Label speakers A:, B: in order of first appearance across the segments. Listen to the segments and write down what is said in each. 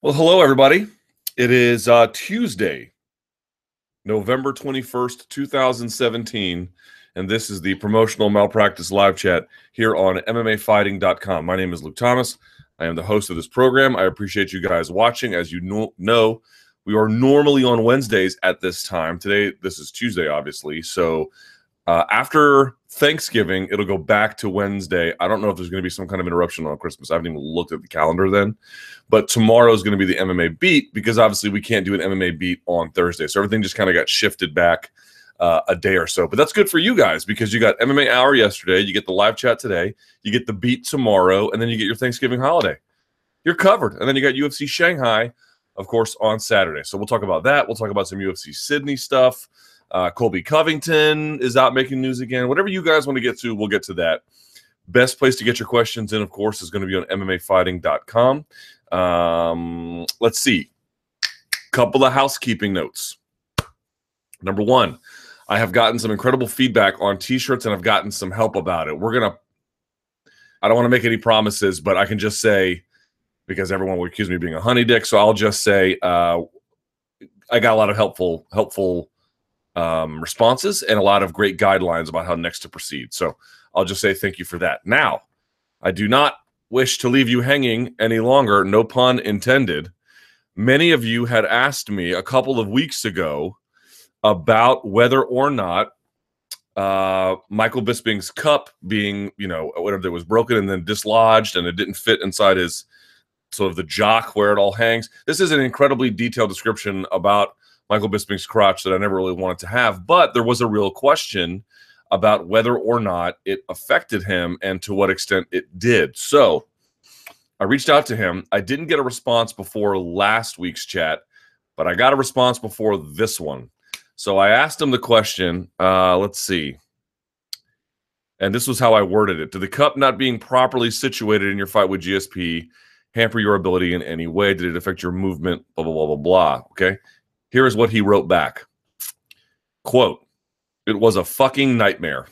A: Well, hello, everybody. It is uh, Tuesday, November 21st, 2017, and this is the promotional malpractice live chat here on MMAfighting.com. My name is Luke Thomas. I am the host of this program. I appreciate you guys watching. As you know, know we are normally on Wednesdays at this time. Today, this is Tuesday, obviously. So uh, after Thanksgiving, it'll go back to Wednesday. I don't know if there's going to be some kind of interruption on Christmas. I haven't even looked at the calendar then. But tomorrow is going to be the MMA beat because obviously we can't do an MMA beat on Thursday. So everything just kind of got shifted back uh, a day or so. But that's good for you guys because you got MMA hour yesterday, you get the live chat today, you get the beat tomorrow, and then you get your Thanksgiving holiday. You're covered. And then you got UFC Shanghai, of course, on Saturday. So we'll talk about that. We'll talk about some UFC Sydney stuff. Uh, Colby Covington is out making news again. Whatever you guys want to get to, we'll get to that. Best place to get your questions in, of course, is going to be on MMAfighting.com. Um, let's see. Couple of housekeeping notes. Number one, I have gotten some incredible feedback on t-shirts and I've gotten some help about it. We're gonna I don't want to make any promises, but I can just say because everyone will accuse me of being a honey dick, so I'll just say uh, I got a lot of helpful helpful um, responses and a lot of great guidelines about how next to proceed. So I'll just say thank you for that. Now, I do not wish to leave you hanging any longer, no pun intended. Many of you had asked me a couple of weeks ago about whether or not uh, Michael Bisping's cup being, you know, whatever that was broken and then dislodged and it didn't fit inside his sort of the jock where it all hangs. This is an incredibly detailed description about Michael Bisping's crotch that I never really wanted to have. But there was a real question about whether or not it affected him and to what extent it did. So I reached out to him. I didn't get a response before last week's chat, but I got a response before this one. So I asked him the question. Uh, let's see. And this was how I worded it. Did the cup not being properly situated in your fight with GSP hamper your ability in any way? Did it affect your movement? Blah, blah, blah, blah, blah. Okay. Here is what he wrote back. Quote, it was a fucking nightmare.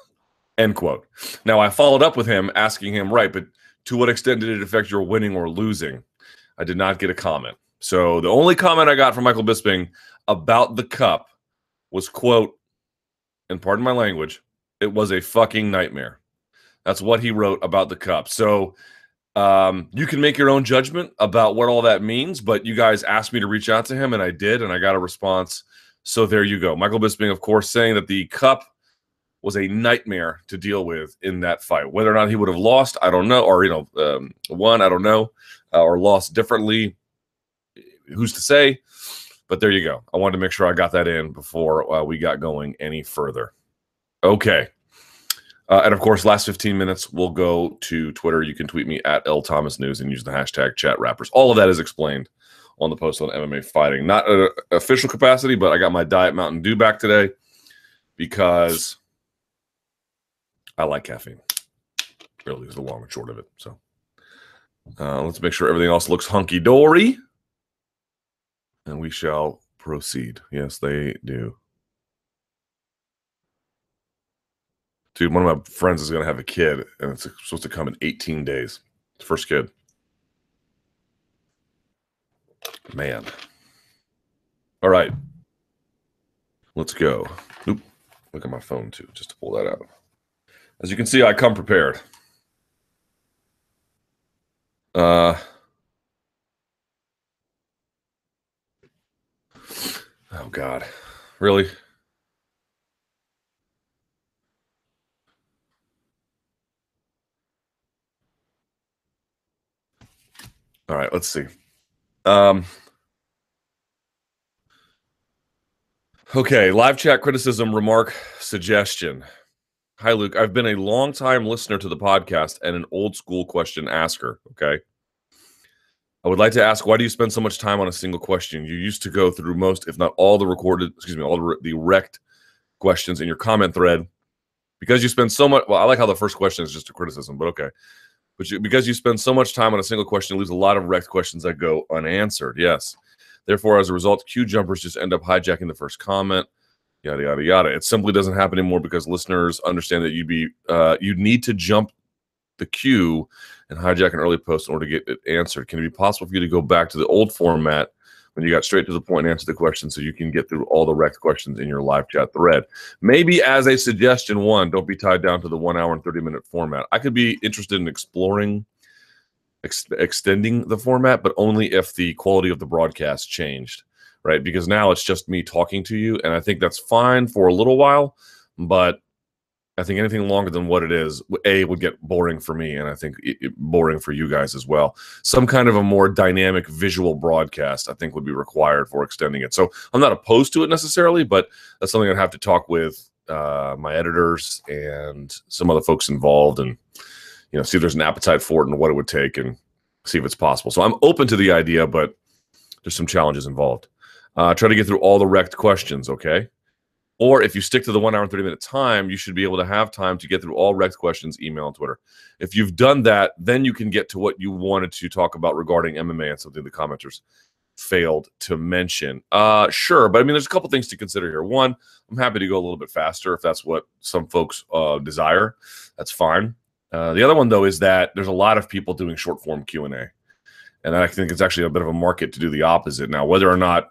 A: End quote. Now I followed up with him asking him, right, but to what extent did it affect your winning or losing? I did not get a comment. So the only comment I got from Michael Bisping about the cup was quote, and pardon my language, it was a fucking nightmare. That's what he wrote about the cup. So um, you can make your own judgment about what all that means, but you guys asked me to reach out to him, and I did, and I got a response. So there you go. Michael Bisping, of course, saying that the cup was a nightmare to deal with in that fight. Whether or not he would have lost, I don't know, or you know, um, won, I don't know, uh, or lost differently. Who's to say? But there you go. I wanted to make sure I got that in before uh, we got going any further. Okay. Uh, and of course, last 15 minutes, we'll go to Twitter. You can tweet me at L Thomas News and use the hashtag chat rappers. All of that is explained on the post on MMA Fighting. Not an official capacity, but I got my Diet Mountain Dew back today because I like caffeine. Really is the long and short of it. So uh, let's make sure everything else looks hunky dory. And we shall proceed. Yes, they do. Dude, one of my friends is going to have a kid, and it's supposed to come in 18 days. First kid. Man. All right. Let's go. Oop. Look at my phone, too, just to pull that out. As you can see, I come prepared. Uh, oh, God. Really? All right, let's see. Um, okay, live chat criticism, remark, suggestion. Hi, Luke. I've been a long time listener to the podcast and an old school question asker. Okay. I would like to ask, why do you spend so much time on a single question? You used to go through most, if not all, the recorded, excuse me, all the, the rect questions in your comment thread because you spend so much. Well, I like how the first question is just a criticism, but okay but you, because you spend so much time on a single question, you lose a lot of wrecked questions that go unanswered. Yes. Therefore, as a result, queue jumpers just end up hijacking the first comment. Yada yada yada. It simply doesn't happen anymore because listeners understand that you'd be uh, you need to jump the queue and hijack an early post in order to get it answered. Can it be possible for you to go back to the old format when you got straight to the point and answered the question so you can get through all the rect questions in your live chat thread? Maybe as a suggestion, one, don't be tied down to the one hour and 30 minute format. I could be interested in exploring ex- extending the format, but only if the quality of the broadcast changed, right? Because now it's just me talking to you, and I think that's fine for a little while, but I think anything longer than what it is, a would get boring for me, and I think it, boring for you guys as well. Some kind of a more dynamic visual broadcast, I think, would be required for extending it. So I'm not opposed to it necessarily, but that's something I'd have to talk with uh, my editors and some other folks involved, and you know, see if there's an appetite for it and what it would take, and see if it's possible. So I'm open to the idea, but there's some challenges involved. Uh, try to get through all the wrecked questions, okay? Or if you stick to the one hour and 30 minute time, you should be able to have time to get through all Rex questions, email, and Twitter. If you've done that, then you can get to what you wanted to talk about regarding MMA and something the commenters failed to mention. Uh, sure, but I mean, there's a couple things to consider here. One, I'm happy to go a little bit faster if that's what some folks uh, desire. That's fine. Uh, the other one though is that there's a lot of people doing short form Q and A, and I think it's actually a bit of a market to do the opposite. Now, whether or not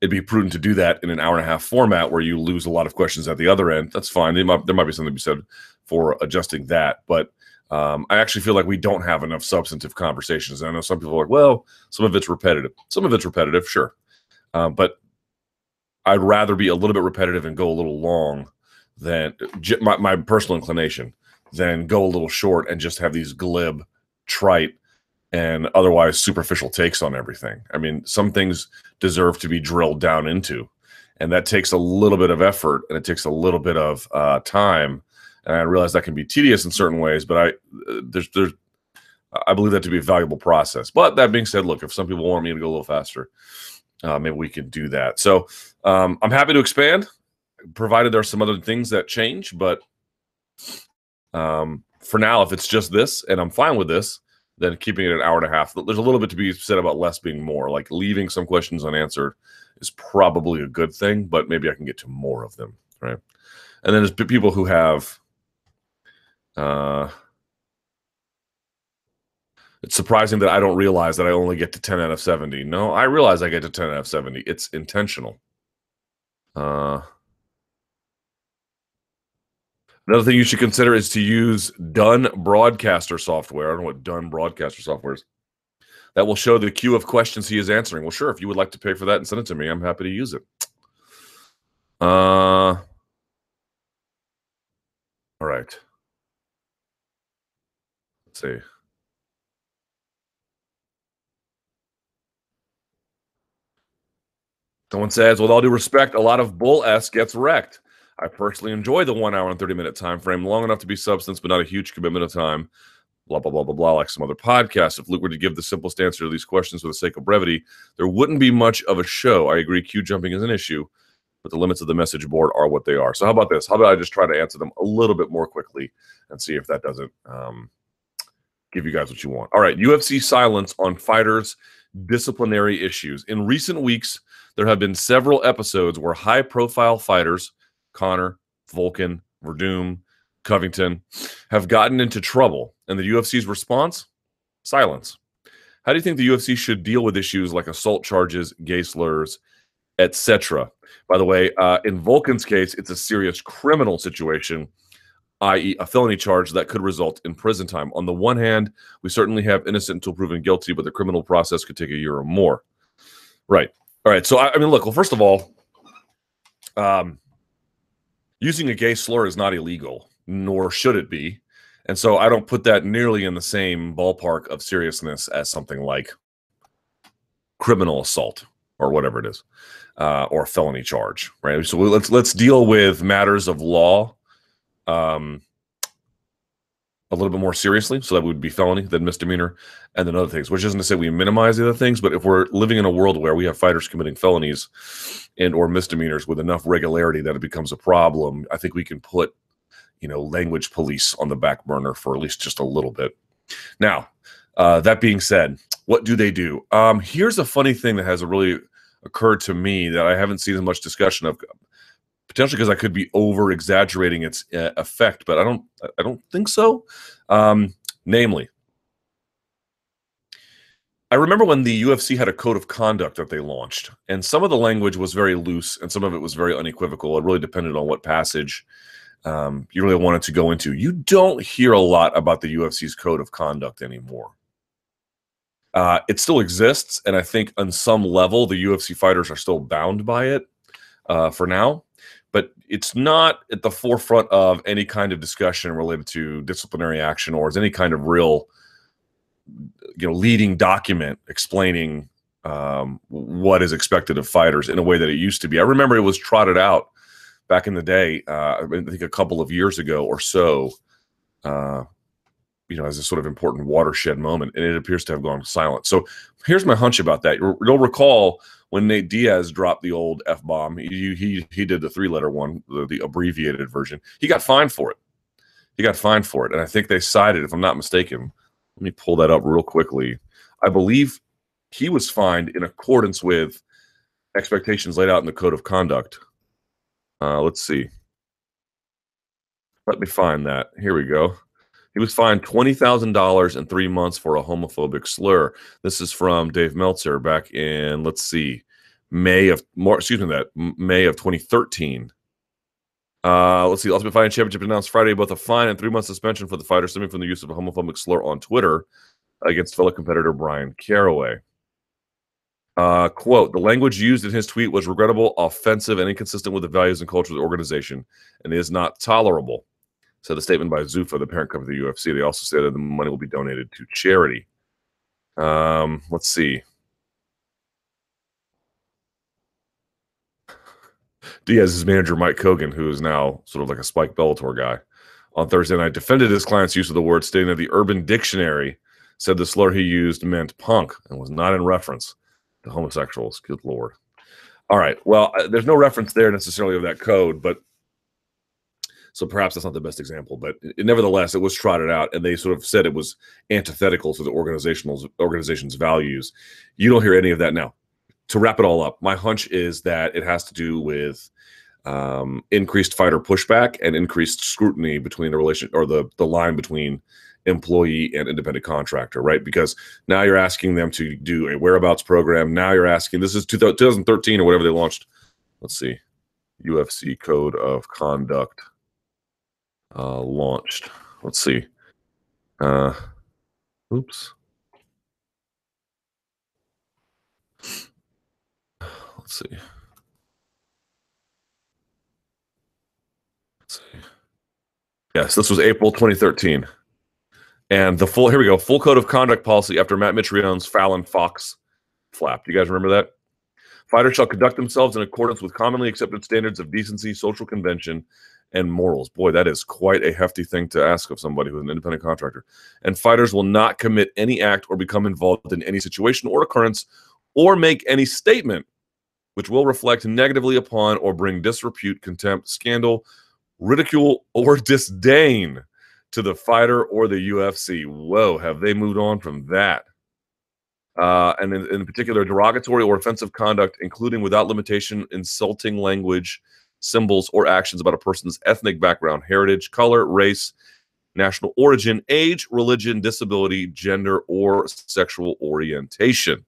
A: it'd be prudent to do that in an hour and a half format where you lose a lot of questions at the other end. That's fine. Might, there might be something to be said for adjusting that, but um, I actually feel like we don't have enough substantive conversations. I know some people are like, well, some of it's repetitive. Some of it's repetitive, sure, um, but I'd rather be a little bit repetitive and go a little long than my, my personal inclination than go a little short and just have these glib, trite and otherwise superficial takes on everything. I mean, some things deserve to be drilled down into, and that takes a little bit of effort and it takes a little bit of uh, time. And I realize that can be tedious in certain ways, but I uh, there's there's I believe that to be a valuable process. But that being said, look, if some people want me to go a little faster, uh, maybe we can do that. So um, I'm happy to expand, provided there are some other things that change. But um, for now, if it's just this, and I'm fine with this, than keeping it an hour and a half. There's a little bit to be said about less being more. Like leaving some questions unanswered is probably a good thing, but maybe I can get to more of them, right? And then there's people who have. Uh, it's surprising that I don't realize that I only get to 10 out of 70. No, I realize I get to 10 out of 70. It's intentional. Uh, Another thing you should consider is to use Done Broadcaster software. I don't know what Done Broadcaster software is. That will show the queue of questions he is answering. Well, sure, if you would like to pay for that and send it to me, I'm happy to use it. Uh, all right. Let's see. Someone says, with all due respect, a lot of bull s gets wrecked. I personally enjoy the one hour and 30 minute time frame, long enough to be substance, but not a huge commitment of time. Blah, blah, blah, blah, blah, like some other podcasts. If Luke were to give the simplest answer to these questions for the sake of brevity, there wouldn't be much of a show. I agree, queue jumping is an issue, but the limits of the message board are what they are. So, how about this? How about I just try to answer them a little bit more quickly and see if that doesn't um, give you guys what you want? All right, UFC silence on fighters' disciplinary issues. In recent weeks, there have been several episodes where high profile fighters Conor, Volkan, Werdum, Covington have gotten into trouble, and the UFC's response? Silence. How do you think the UFC should deal with issues like assault charges, gay slurs, etc.? By the way, uh, in Volkan's case, it's a serious criminal situation, i.e., a felony charge that could result in prison time. On the one hand, we certainly have innocent until proven guilty, but the criminal process could take a year or more. Right. All right. So, I, I mean, look, well, first of all, um, using a gay slur is not illegal, nor should it be. And so I don't put that nearly in the same ballpark of seriousness as something like criminal assault or whatever it is, uh, or felony charge, right? So let's let's deal with matters of law um, a little bit more seriously. So that would be felony, then misdemeanor, and then other things. Which isn't to say we minimize the other things, but if we're living in a world where we have fighters committing felonies and or misdemeanors with enough regularity that it becomes a problem, I think we can put you know language police on the back burner for at least just a little bit. Now, uh, that being said, what do they do? Um, here's a funny thing that has really occurred to me that I haven't seen as much discussion of potentially because I could be over exaggerating its uh, effect, but I don't I don't think so. Um, namely, I remember when the UFC had a code of conduct that they launched, and some of the language was very loose and some of it was very unequivocal. It really depended on what passage um, you really wanted to go into. You don't hear a lot about the UFC's code of conduct anymore. Uh, it still exists, and I think on some level the UFC fighters are still bound by it uh, for now. But it's not at the forefront of any kind of discussion related to disciplinary action or as any kind of real, you know, leading document explaining um, what is expected of fighters in a way that it used to be. I remember it was trotted out back in the day. Uh, I think a couple of years ago or so. Uh, you know, as a sort of important watershed moment, and it appears to have gone silent. So here's my hunch about that. You'll recall when Nate Diaz dropped the old f bomb. He, he he did the three letter one, the, the abbreviated version. He got fined for it. He got fined for it, and I think they cited, if I'm not mistaken. Let me pull that up real quickly. I believe he was fined in accordance with expectations laid out in the code of conduct. Uh, let's see. Let me find that. Here we go. He was fined $20,000 and three months for a homophobic slur. This is from Dave Meltzer back in, let's see, May of, more, excuse me, that May of 2013. Uh, let's see. Ultimate Fighting Championship announced Friday both a fine and three month suspension for the fighter stemming from the use of a homophobic slur on Twitter against fellow competitor Bryan Caraway. Uh, quote, the language used in his tweet was regrettable, offensive, and inconsistent with the values and culture of the organization and is not tolerable said a statement by Zuffa, the parent company of the UFC. They also said that the money will be donated to charity. Um, let's see. Diaz's manager, Mike Kogan, who is now sort of like a Spike Bellator guy, on Thursday night defended his client's use of the word, stating that the Urban Dictionary said the slur he used meant punk and was not in reference to homosexuals. Good Lord. All right. Well, uh, there's no reference there necessarily of that code, but so perhaps that's not the best example, but it, nevertheless, it was trotted out, and they sort of said it was antithetical to the organizational organization's values. You don't hear any of that now. To wrap it all up, my hunch is that it has to do with um, increased fighter pushback and increased scrutiny between the relation or the the line between employee and independent contractor, right? Because now you're asking them to do a whereabouts program. Now you're asking this is 2013 or whatever they launched. Let's see, UFC Code of Conduct uh, launched. Let's see. Uh, oops. Let's see. Let's see. Yes, this was April 2013. And the full, here we go, full code of conduct policy after Matt Mitrione's Fallon Fox flap. Do you guys remember that? Fighters shall conduct themselves in accordance with commonly accepted standards of decency, social convention, and morals. Boy, that is quite a hefty thing to ask of somebody who's an independent contractor. And fighters will not commit any act or become involved in any situation or occurrence or make any statement which will reflect negatively upon or bring disrepute, contempt, scandal, ridicule, or disdain to the fighter or the UFC. Whoa, have they moved on from that? Uh, and in, in particular, derogatory or offensive conduct, including without limitation, insulting language, symbols, or actions about a person's ethnic background, heritage, color, race, national origin, age, religion, disability, gender, or sexual orientation.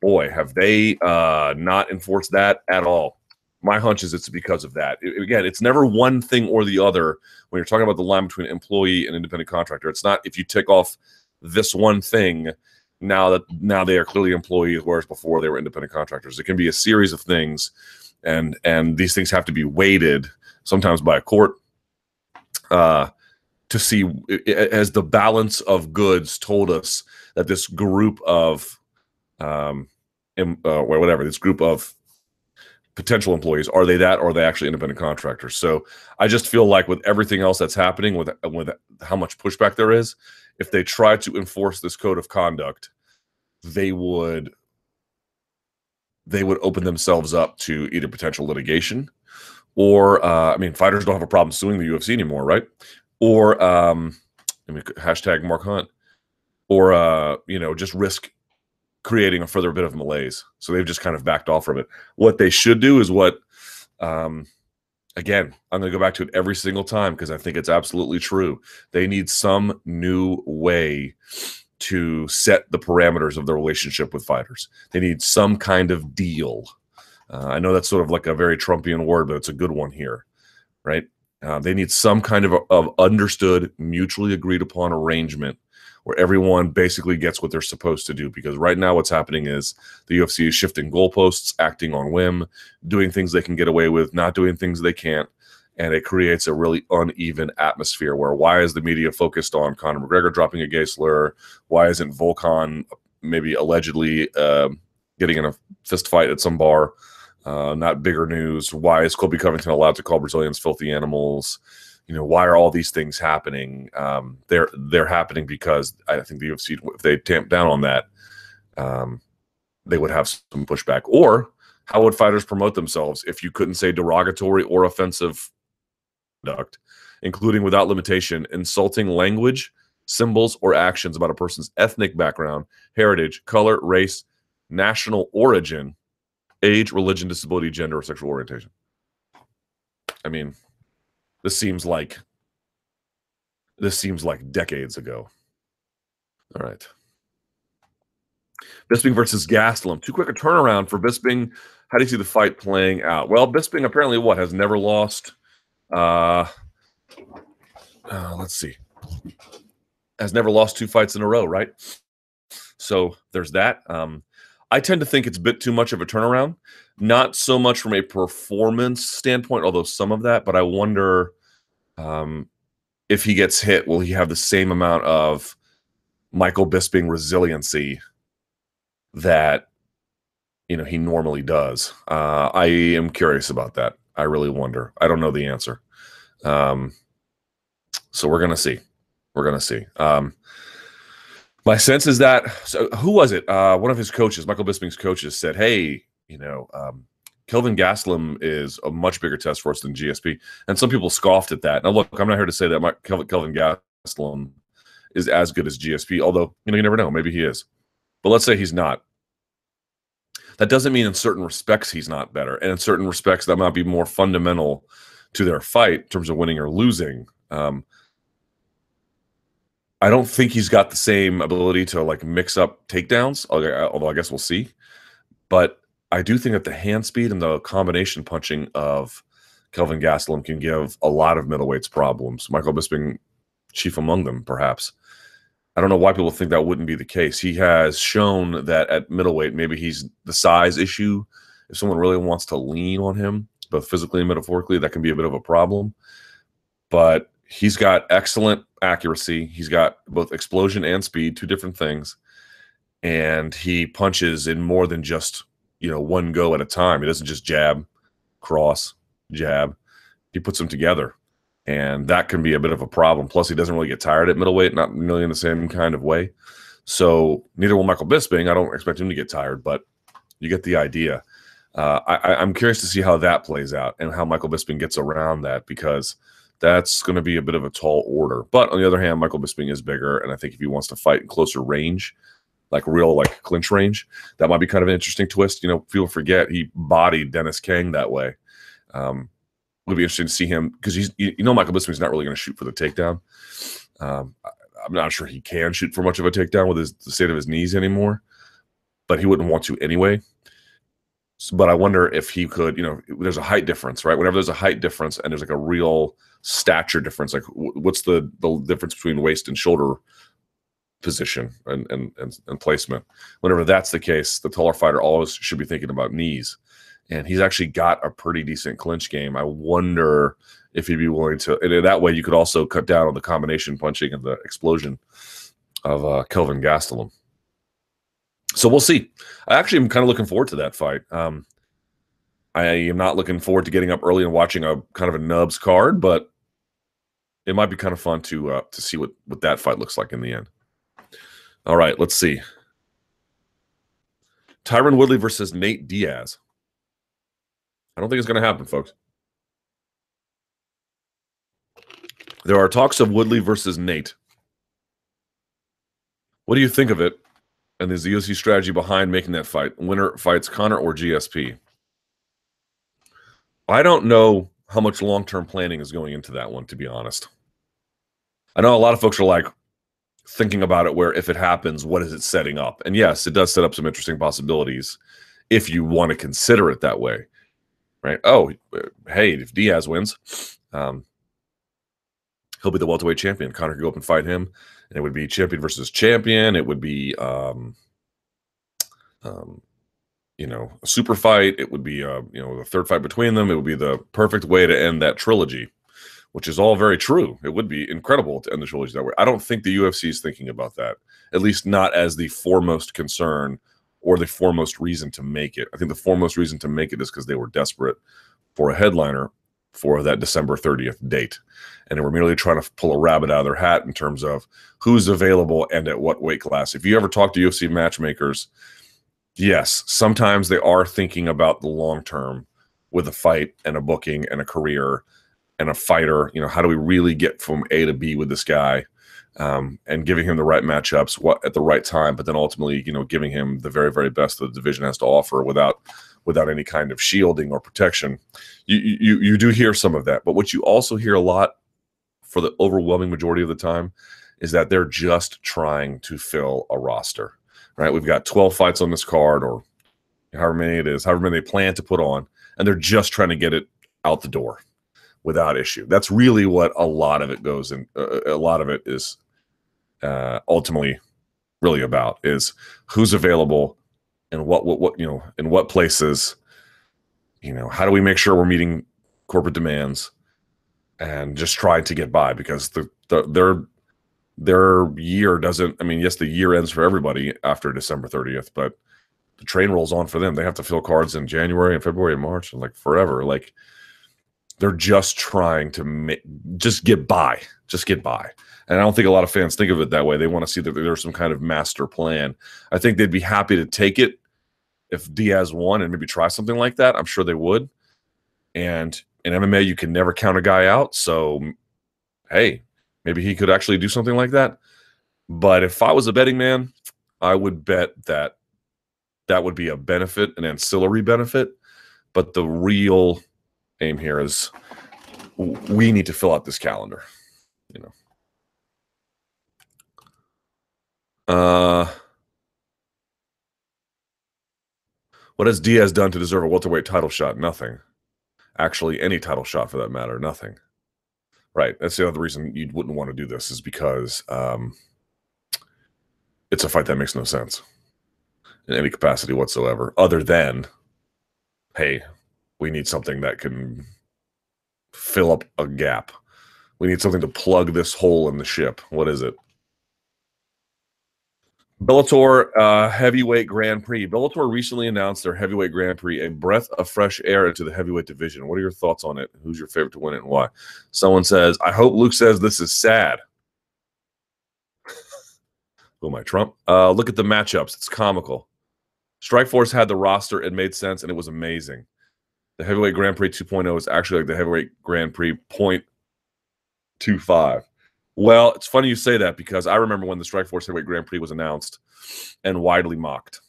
A: Boy, have they uh, not enforced that at all. My hunch is it's because of that. It, again, it's never one thing or the other when you're talking about the line between employee and independent contractor. It's not if you tick off this one thing now that now they are clearly employees whereas before they were independent contractors it can be a series of things and and these things have to be weighted sometimes by a court uh, to see as the balance of goods told us that this group of um, uh, whatever this group of potential employees are they that or are they actually independent contractors? So i just feel like with everything else that's happening with with how much pushback there is if they try to enforce this code of conduct they would they would open themselves up to either potential litigation or uh, I mean, fighters don't have a problem suing the UFC anymore, right? Or um, I mean, hashtag Mark Hunt, or uh, you know, just risk creating a further bit of malaise. So they've just kind of backed off from it. What they should do is what um, again, I'm going to go back to it every single time because I think it's absolutely true. They need some new way to set the parameters of the relationship with fighters. They need some kind of deal. Uh, I know that's sort of like a very Trumpian word, but it's a good one here, right? Uh, they need some kind of, of understood, mutually agreed upon arrangement where everyone basically gets what they're supposed to do. Because right now, what's happening is the UFC is shifting goalposts, acting on whim, doing things they can get away with, not doing things they can't. And it creates a really uneven atmosphere where why is the media focused on Conor McGregor dropping a gay slur? Why isn't Volkan maybe allegedly uh, getting in a fist fight at some bar? Uh, not bigger news. Why is Colby Covington allowed to call Brazilians filthy animals? You know, why are all these things happening? Um, they're they're happening because I think the UFC, if they tamp down on that, um, they would have some pushback. Or how would fighters promote themselves if you couldn't say derogatory or offensive conduct, including without limitation, insulting language, symbols, or actions about a person's ethnic background, heritage, color, race, national origin, age, religion, disability, gender, or sexual orientation. I mean, this seems like this seems like decades ago. All right. Bisping versus Gastelum. Too quick a turnaround for Bisping. How do you see the fight playing out? Well, Bisping apparently what has never lost. Uh, uh, let's see. Has never lost two fights in a row, right? So there's that. Um, I tend to think it's a bit too much of a turnaround. Not so much from a performance standpoint, although some of that, but I wonder um, if he gets hit, will he have the same amount of Michael Bisping resiliency that you know he normally does? Uh, I am curious about that. I really wonder. I don't know the answer. Um, so we're gonna see. We're gonna see. Um, my sense is that so who was it? Uh, one of his coaches, Michael Bisping's coaches, said, "Hey, you know, um, Kelvin Gastelum is a much bigger test for us than GSP." And some people scoffed at that. Now, look, I'm not here to say that my, Kelvin, Kelvin Gastelum is as good as GSP, although you know you never know. Maybe he is, but let's say he's not. That doesn't mean in certain respects he's not better, and in certain respects that might be more fundamental to their fight in terms of winning or losing. Um, I don't think he's got the same ability to like mix up takedowns, although I guess we'll see. But I do think that the hand speed and the combination punching of Kelvin Gastelum can give a lot of middleweights problems. Michael Bisping, chief among them, perhaps. I don't know why people think that wouldn't be the case. He has shown that at middleweight, maybe he's the size issue. If someone really wants to lean on him, both physically and metaphorically, that can be a bit of a problem. But he's got excellent accuracy. He's got both explosion and speed, two different things. And he punches in more than just, you know, one go at a time. He doesn't just jab, cross, jab. He puts them together. And that can be a bit of a problem. Plus, he doesn't really get tired at middleweight, not really in the same kind of way. So neither will Michael Bisping. I don't expect him to get tired, but you get the idea. Uh, I, am curious to see how that plays out and how Michael Bisping gets around that because – that's going to be a bit of a tall order. But on the other hand, Michael Bisping is bigger, and I think if he wants to fight in closer range, like real like clinch range, that might be kind of an interesting twist. You know, people forget he bodied Dennis Kang that way. Um, would be interesting to see him because he's you know Michael Bisping's not really going to shoot for the takedown. Um, I, I'm not sure he can shoot for much of a takedown with his the state of his knees anymore, but he wouldn't want to anyway. So, but I wonder if he could, you know, there's a height difference, right? Whenever there's a height difference and there's like a real stature difference, like what's the the difference between waist and shoulder position and, and and and, placement? Whenever that's the case, the taller fighter always should be thinking about knees. And he's actually got a pretty decent clinch game. I wonder if he'd be willing to. And that way, you could also cut down on the combination punching and the explosion of uh, Kelvin Gastelum so we'll see. I actually am kind of looking forward to that fight. Um, I am not looking forward to getting up early and watching a kind of a nubs card, but it might be kind of fun to uh, to see what what that fight looks like in the end. All right, let's see. Tyron Woodley versus Nate Diaz. I don't think it's going to happen, folks. There are talks of Woodley versus Nate. What do you think of it? and the UFC strategy behind making that fight. Winner fights Conor or GSP. I don't know how much long term planning is going into that one, to be honest. I know a lot of folks are like thinking about it where if it happens, what is it setting up? And yes, it does set up some interesting possibilities if you want to consider it that way. Right? Oh, hey, if Diaz wins, um, he'll be the welterweight champion. Conor could go up and fight him, and it would be champion versus champion. It would be um, um, you know, a super fight. It would be, uh, you know, the third fight between them. It would be the perfect way to end that trilogy, which is all very true. It would be incredible to end the trilogy that way. I don't think the UFC is thinking about that, at least not as the foremost concern or the foremost reason to make it. I think the foremost reason to make it is because they were desperate for a headliner for that December 30th date. And they were merely trying to pull a rabbit out of their hat in terms of who's available and at what weight class. If you ever talk to UFC matchmakers, yes, sometimes they are thinking about the long term with a fight and a booking and a career and a fighter. You know, how do we really get from A to B with this guy? Um, and giving him the right matchups what at the right time, but then ultimately, you know, giving him the very, very best that the division has to offer without without any kind of shielding or protection. You you you do hear some of that, but what you also hear a lot for the overwhelming majority of the time is that they're just trying to fill a roster right? We've got 12 fights on this card or however many it is, however many they plan to put on, and they're just trying to get it out the door without issue. That's really what a lot of it goes and uh, a lot of it is uh, ultimately really about is who's available and what, what, what, you know, in what places, you know, how do we make sure we're meeting corporate demands and just trying to get by because the, the, they're their year doesn't i mean yes the year ends for everybody after december 30th but the train rolls on for them. They have to fill cards in january and february and march and like forever. Like they're just trying to make just get by just get by. And i don't think a lot of fans think of it that way. They want to see that there's some kind of master plan. I think they'd be happy to take it if diaz won and maybe try something like that. I'm sure they would. And in mma you can never count a guy out so hey Maybe he could actually do something like that. But if I was a betting man, I would bet that that would be a benefit, an ancillary benefit. But the real aim here is we need to fill out this calendar, you know. Uh, what has Diaz done to deserve a welterweight title shot? Nothing. Actually, any title shot for that matter, nothing. Right. That's the other reason you wouldn't want to do this is because um, it's a fight that makes no sense in any capacity whatsoever, other than, hey, we need something that can fill up a gap. We need something to plug this hole in the ship. What is it? Bellator uh, Heavyweight Grand Prix. Bellator recently announced their Heavyweight Grand Prix, a breath of fresh air into the heavyweight division. What are your thoughts on it? Who's your favorite to win it and why? Someone says, I hope Luke says this is sad. Who am I, Trump? Uh, look at the matchups. It's comical. Strikeforce had the roster. It made sense, and it was amazing. The Heavyweight Grand Prix 2.0 is actually like the Heavyweight Grand Prix 0.25. Well, it's funny you say that because I remember when the Strikeforce Heavyweight Grand Prix was announced and widely mocked.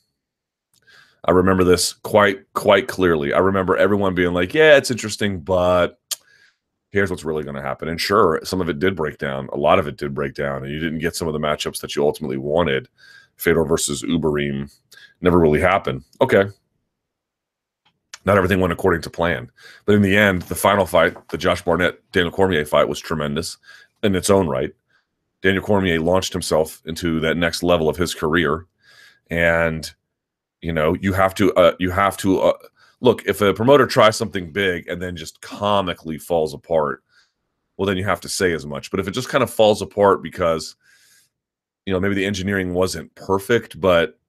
A: I remember this quite quite clearly. I remember everyone being like, "Yeah, it's interesting, but here's what's really going to happen." And sure, some of it did break down. A lot of it did break down, and you didn't get some of the matchups that you ultimately wanted. Fedor versus Overeem never really happened. Okay, not everything went according to plan. But in the end, the final fight, the Josh Barnett Daniel Cormier fight, was tremendous in its own right. Daniel Cormier launched himself into that next level of his career, and you know you have to uh, you have to uh, look if a promoter tries something big and then just comically falls apart. Well, then you have to say as much. But if it just kind of falls apart because you know maybe the engineering wasn't perfect, but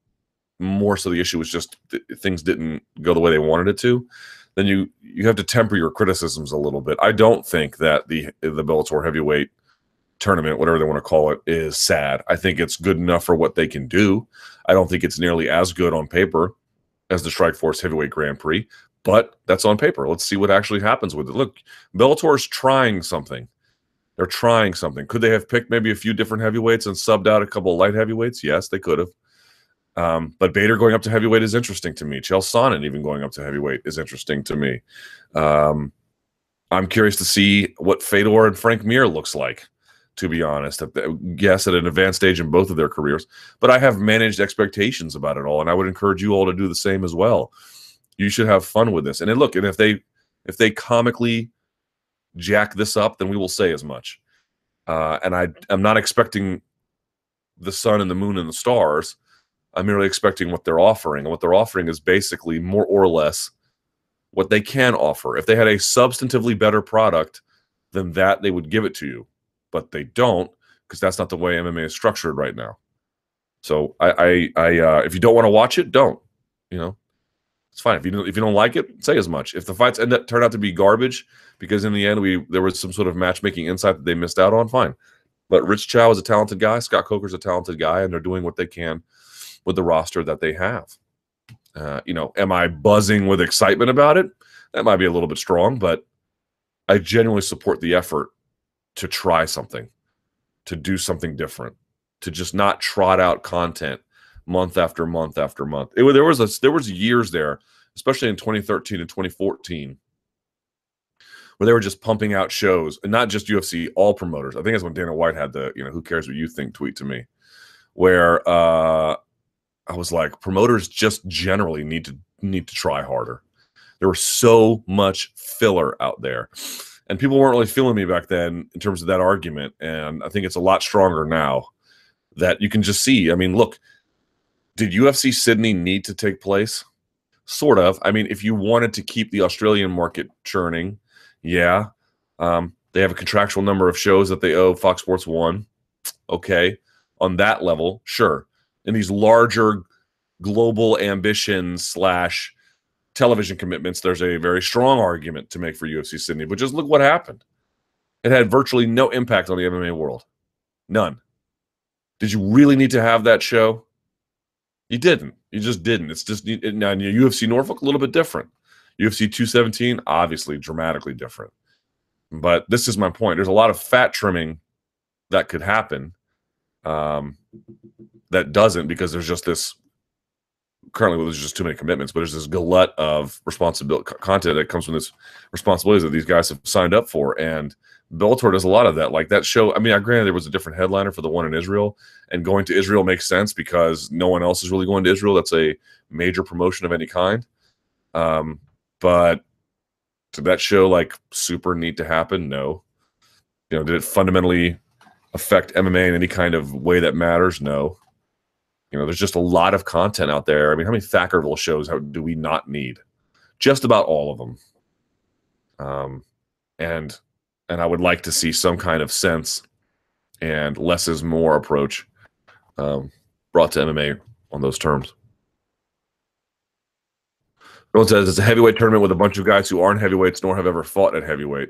A: more so the issue was just th- things didn't go the way they wanted it to then you you have to temper your criticisms a little bit. I don't think that the the Bellator heavyweight tournament, whatever they want to call it, is sad. I think it's good enough for what they can do. I don't think it's nearly as good on paper as the Strikeforce Heavyweight Grand Prix, but that's on paper. Let's see what actually happens with it. Look, Bellator's trying something. They're trying something. Could they have picked maybe a few different heavyweights and subbed out a couple of light heavyweights? Yes, they could have. Um, but Bader going up to heavyweight is interesting to me. Chael Sonnen even going up to heavyweight is interesting to me. Um, I'm curious to see what Fedor and Frank Mir looks like. To be honest, yes, at an advanced stage in both of their careers, but I have managed expectations about it all, and I would encourage you all to do the same as well. You should have fun with this, and then look, and if they if they comically jack this up, then we will say as much. Uh, and I am not expecting the sun and the moon and the stars. I'm merely expecting what they're offering. And what they're offering is basically more or less what they can offer. If they had a substantively better product than that, they would give it to you. But they don't because that's not the way MMA is structured right now. So I, I, I uh, if you don't want to watch it, don't. You know, it's fine. If you don't, if you don't like it, say as much. If the fights end up turn out to be garbage because in the end we there was some sort of matchmaking insight that they missed out on, fine. But Rich Chou is a talented guy. Scott Coker's a talented guy, and they're doing what they can with the roster that they have. Uh, you know, am I buzzing with excitement about it? That might be a little bit strong, but I genuinely support the effort to try something, to do something different, to just not trot out content month after month after month. It, there was a, there was years there, especially in 2013 and 2014, where they were just pumping out shows, and not just UFC, all promoters. I think that's when Dana White had the you know who cares what you think tweet to me, where uh, I was like, promoters just generally need to need to try harder. There was so much filler out there. And people weren't really feeling me back then in terms of that argument. And I think it's a lot stronger now that you can just see. I mean, look, did UFC Sydney need to take place? Sort of. I mean, if you wanted to keep the Australian market churning, yeah. Um, they have a contractual number of shows that they owe Fox Sports One. Okay. On that level, sure in these larger global ambitions slash television commitments, there's a very strong argument to make for UFC Sydney. But just look what happened. It had virtually no impact on the MMA world. None. Did you really need to have that show? You didn't. You just didn't. It's just now UFC Norfolk a little bit different. UFC 217 obviously dramatically different. But this is my point. There's a lot of fat trimming that could happen. Um, that doesn't because there's just this currently there's just too many commitments, but there's this glut of responsibility content that comes from this responsibilities that these guys have signed up for. And Bellator does a lot of that. Like that show, I mean, I granted there was a different headliner for the one in Israel, and going to Israel makes sense because no one else is really going to Israel. That's a major promotion of any kind. Um, but did that show like super need to happen? No. You know, did it fundamentally affect MMA in any kind of way that matters? No. You know, there's just a lot of content out there. I mean, how many Thackerville shows how, do we not need? Just about all of them. Um, and and I would like to see some kind of sense and less is more approach um, brought to MMA on those terms. One says it's a heavyweight tournament with a bunch of guys who aren't heavyweights nor have ever fought at heavyweight.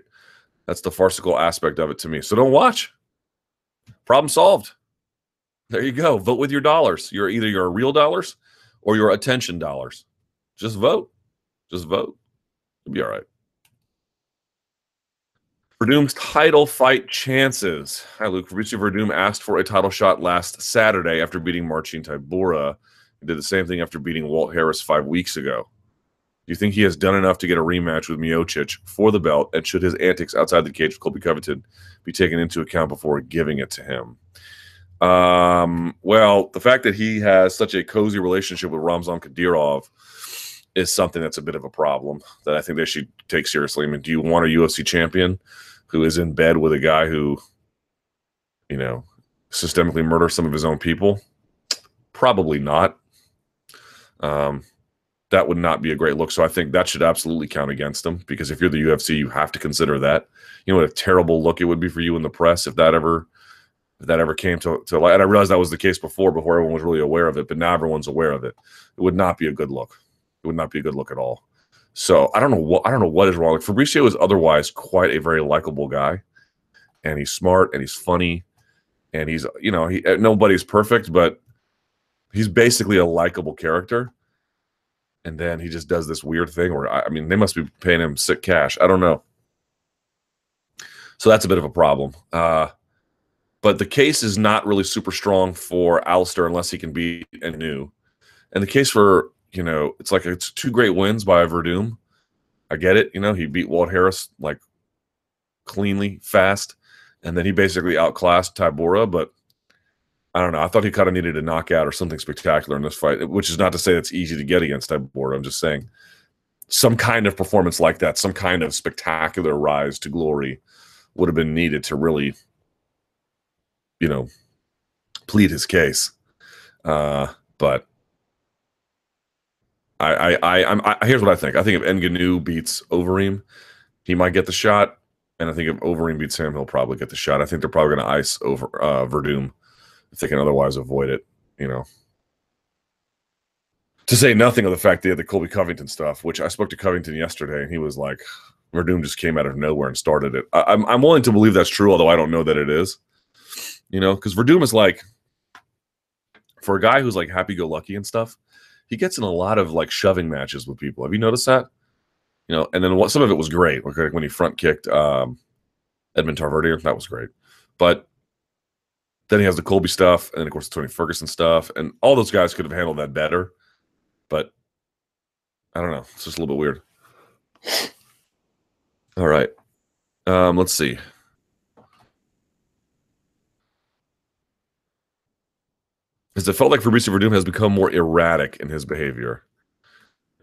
A: That's the farcical aspect of it to me. So don't watch. Problem solved. There you go. Vote with your dollars. You're either your real dollars or your attention dollars. Just vote. Just vote. You'll be all right. Werdum's title fight chances. Hi, Luke. Fabricio Werdum asked for a title shot last Saturday after beating Marcin Tybura. He did the same thing after beating Walt Harris five weeks ago. Do you think he has done enough to get a rematch with Miocic for the belt? And should his antics outside the cage with Colby Covington be taken into account before giving it to him? Um, well, the fact that he has such a cozy relationship with Ramzan Kadyrov is something that's a bit of a problem that I think they should take seriously. I mean, do you want a UFC champion who is in bed with a guy who, you know, systemically murders some of his own people? Probably not. Um, that would not be a great look. So I think that should absolutely count against him because if you're the UFC, you have to consider that. You know what a terrible look it would be for you in the press if that ever that ever came to, to light. And I realized that was the case before, before everyone was really aware of it, but now everyone's aware of it. It would not be a good look. It would not be a good look at all. So I don't know what I don't know what is wrong. Like Fabricio is otherwise quite a very likable guy, and he's smart and he's funny, and he's you know he nobody's perfect, but he's basically a likable character. And then he just does this weird thing where I mean they must be paying him sick cash. I don't know. So that's a bit of a problem. Uh, but the case is not really super strong for Alistair unless he can beat Ngannou. And the case for, you know, it's like it's two great wins by Werdum. I get it. You know, he beat Walt Harris like cleanly, fast, and then he basically outclassed Tybura. But I don't know. I thought he kind of needed a knockout or something spectacular in this fight, which is not to say it's easy to get against Tybura. I'm just saying some kind of performance like that, some kind of spectacular rise to glory would have been needed to really, you know, plead his case. Uh, but I, I, I, I'm, I, here's what I think. I think if Ngannou beats Overeem, he might get the shot, and I think if Overeem beats him, he'll probably get the shot. I think they're probably going to ice over uh, Werdum if they can otherwise avoid it. You know, to say nothing of the fact they had the Colby Covington stuff, which I spoke to Covington yesterday, and he was like, Werdum just came out of nowhere and started it. I, I'm, I'm willing to believe that's true, although I don't know that it is. You know, because Werdum is like, for a guy who's like happy go lucky and stuff, he gets in a lot of like shoving matches with people. Have you noticed that? You know, and then what some of it was great. Like when he front kicked um, Edmond Tarverdyan, that was great. But then he has the Colby stuff, and then of course the Tony Ferguson stuff, and all those guys could have handled that better. But I don't know. It's just a little bit weird. All right. Um, let's see. Has it felt like Fabricio Werdum has become more erratic in his behavior?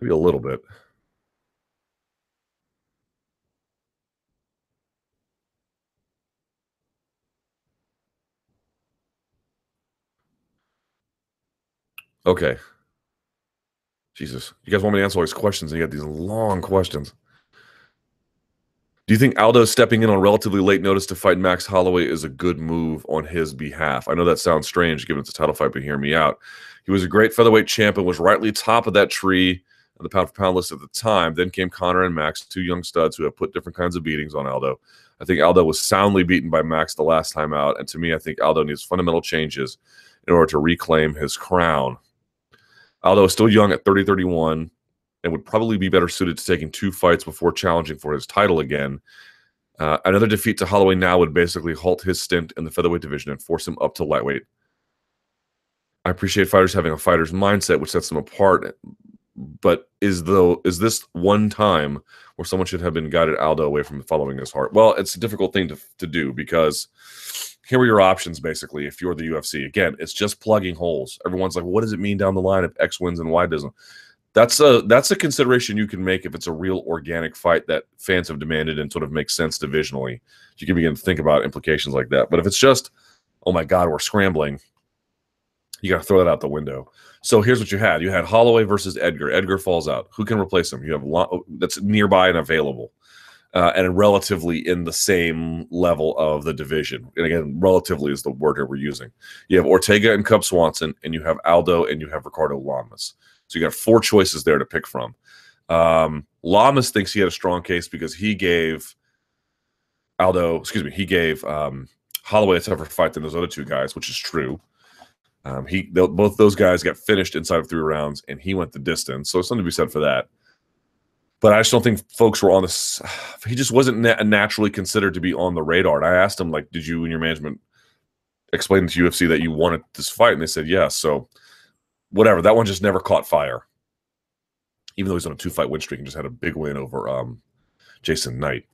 A: Maybe a little bit. Okay. Jesus. You guys want me to answer all these questions, and you got these long questions. Do you think Aldo stepping in on relatively late notice to fight Max Holloway is a good move on his behalf? I know that sounds strange given it's a title fight, but hear me out. He was a great featherweight champ and was rightly top of that tree on the pound for pound list at the time. Then came Conor and Max, two young studs who have put different kinds of beatings on Aldo. I think Aldo was soundly beaten by Max the last time out. And to me, I think Aldo needs fundamental changes in order to reclaim his crown. Aldo is still young at 30 31 and would probably be better suited to taking two fights before challenging for his title again. Uh, another defeat to Holloway now would basically halt his stint in the featherweight division and force him up to lightweight. I appreciate fighters having a fighter's mindset, which sets them apart. But is though is this one time where someone should have been guided Aldo away from following his heart? Well, it's a difficult thing to, to do because here are your options basically if you're the UFC. Again, it's just plugging holes. Everyone's like, what does it mean down the line if X wins and Y doesn't? That's a that's a consideration you can make if it's a real organic fight that fans have demanded and sort of makes sense divisionally. You can begin to think about implications like that. But if it's just, oh my God, we're scrambling, you got to throw that out the window. So here's what you had: you had Holloway versus Edgar. Edgar falls out. Who can replace him? You have lo- that's nearby and available uh, and relatively in the same level of the division. And again, relatively is the word here we're using. You have Ortega and Cub Swanson, and you have Aldo and you have Ricardo Lamas. So you got four choices there to pick from. Um, Lamas thinks he had a strong case because he gave Aldo, excuse me, he gave um, Holloway a tougher fight than those other two guys, which is true. Um, he both those guys got finished inside of three rounds, and he went the distance. So something to be said for that but I just don't think folks were on this. He just wasn't na- naturally considered to be on the radar. And I asked him, like, did you and your management explain to UFC that you wanted this fight? And they said yes. So whatever. That one just never caught fire. Even though he's on a two fight win streak and just had a big win over um, Jason Knight.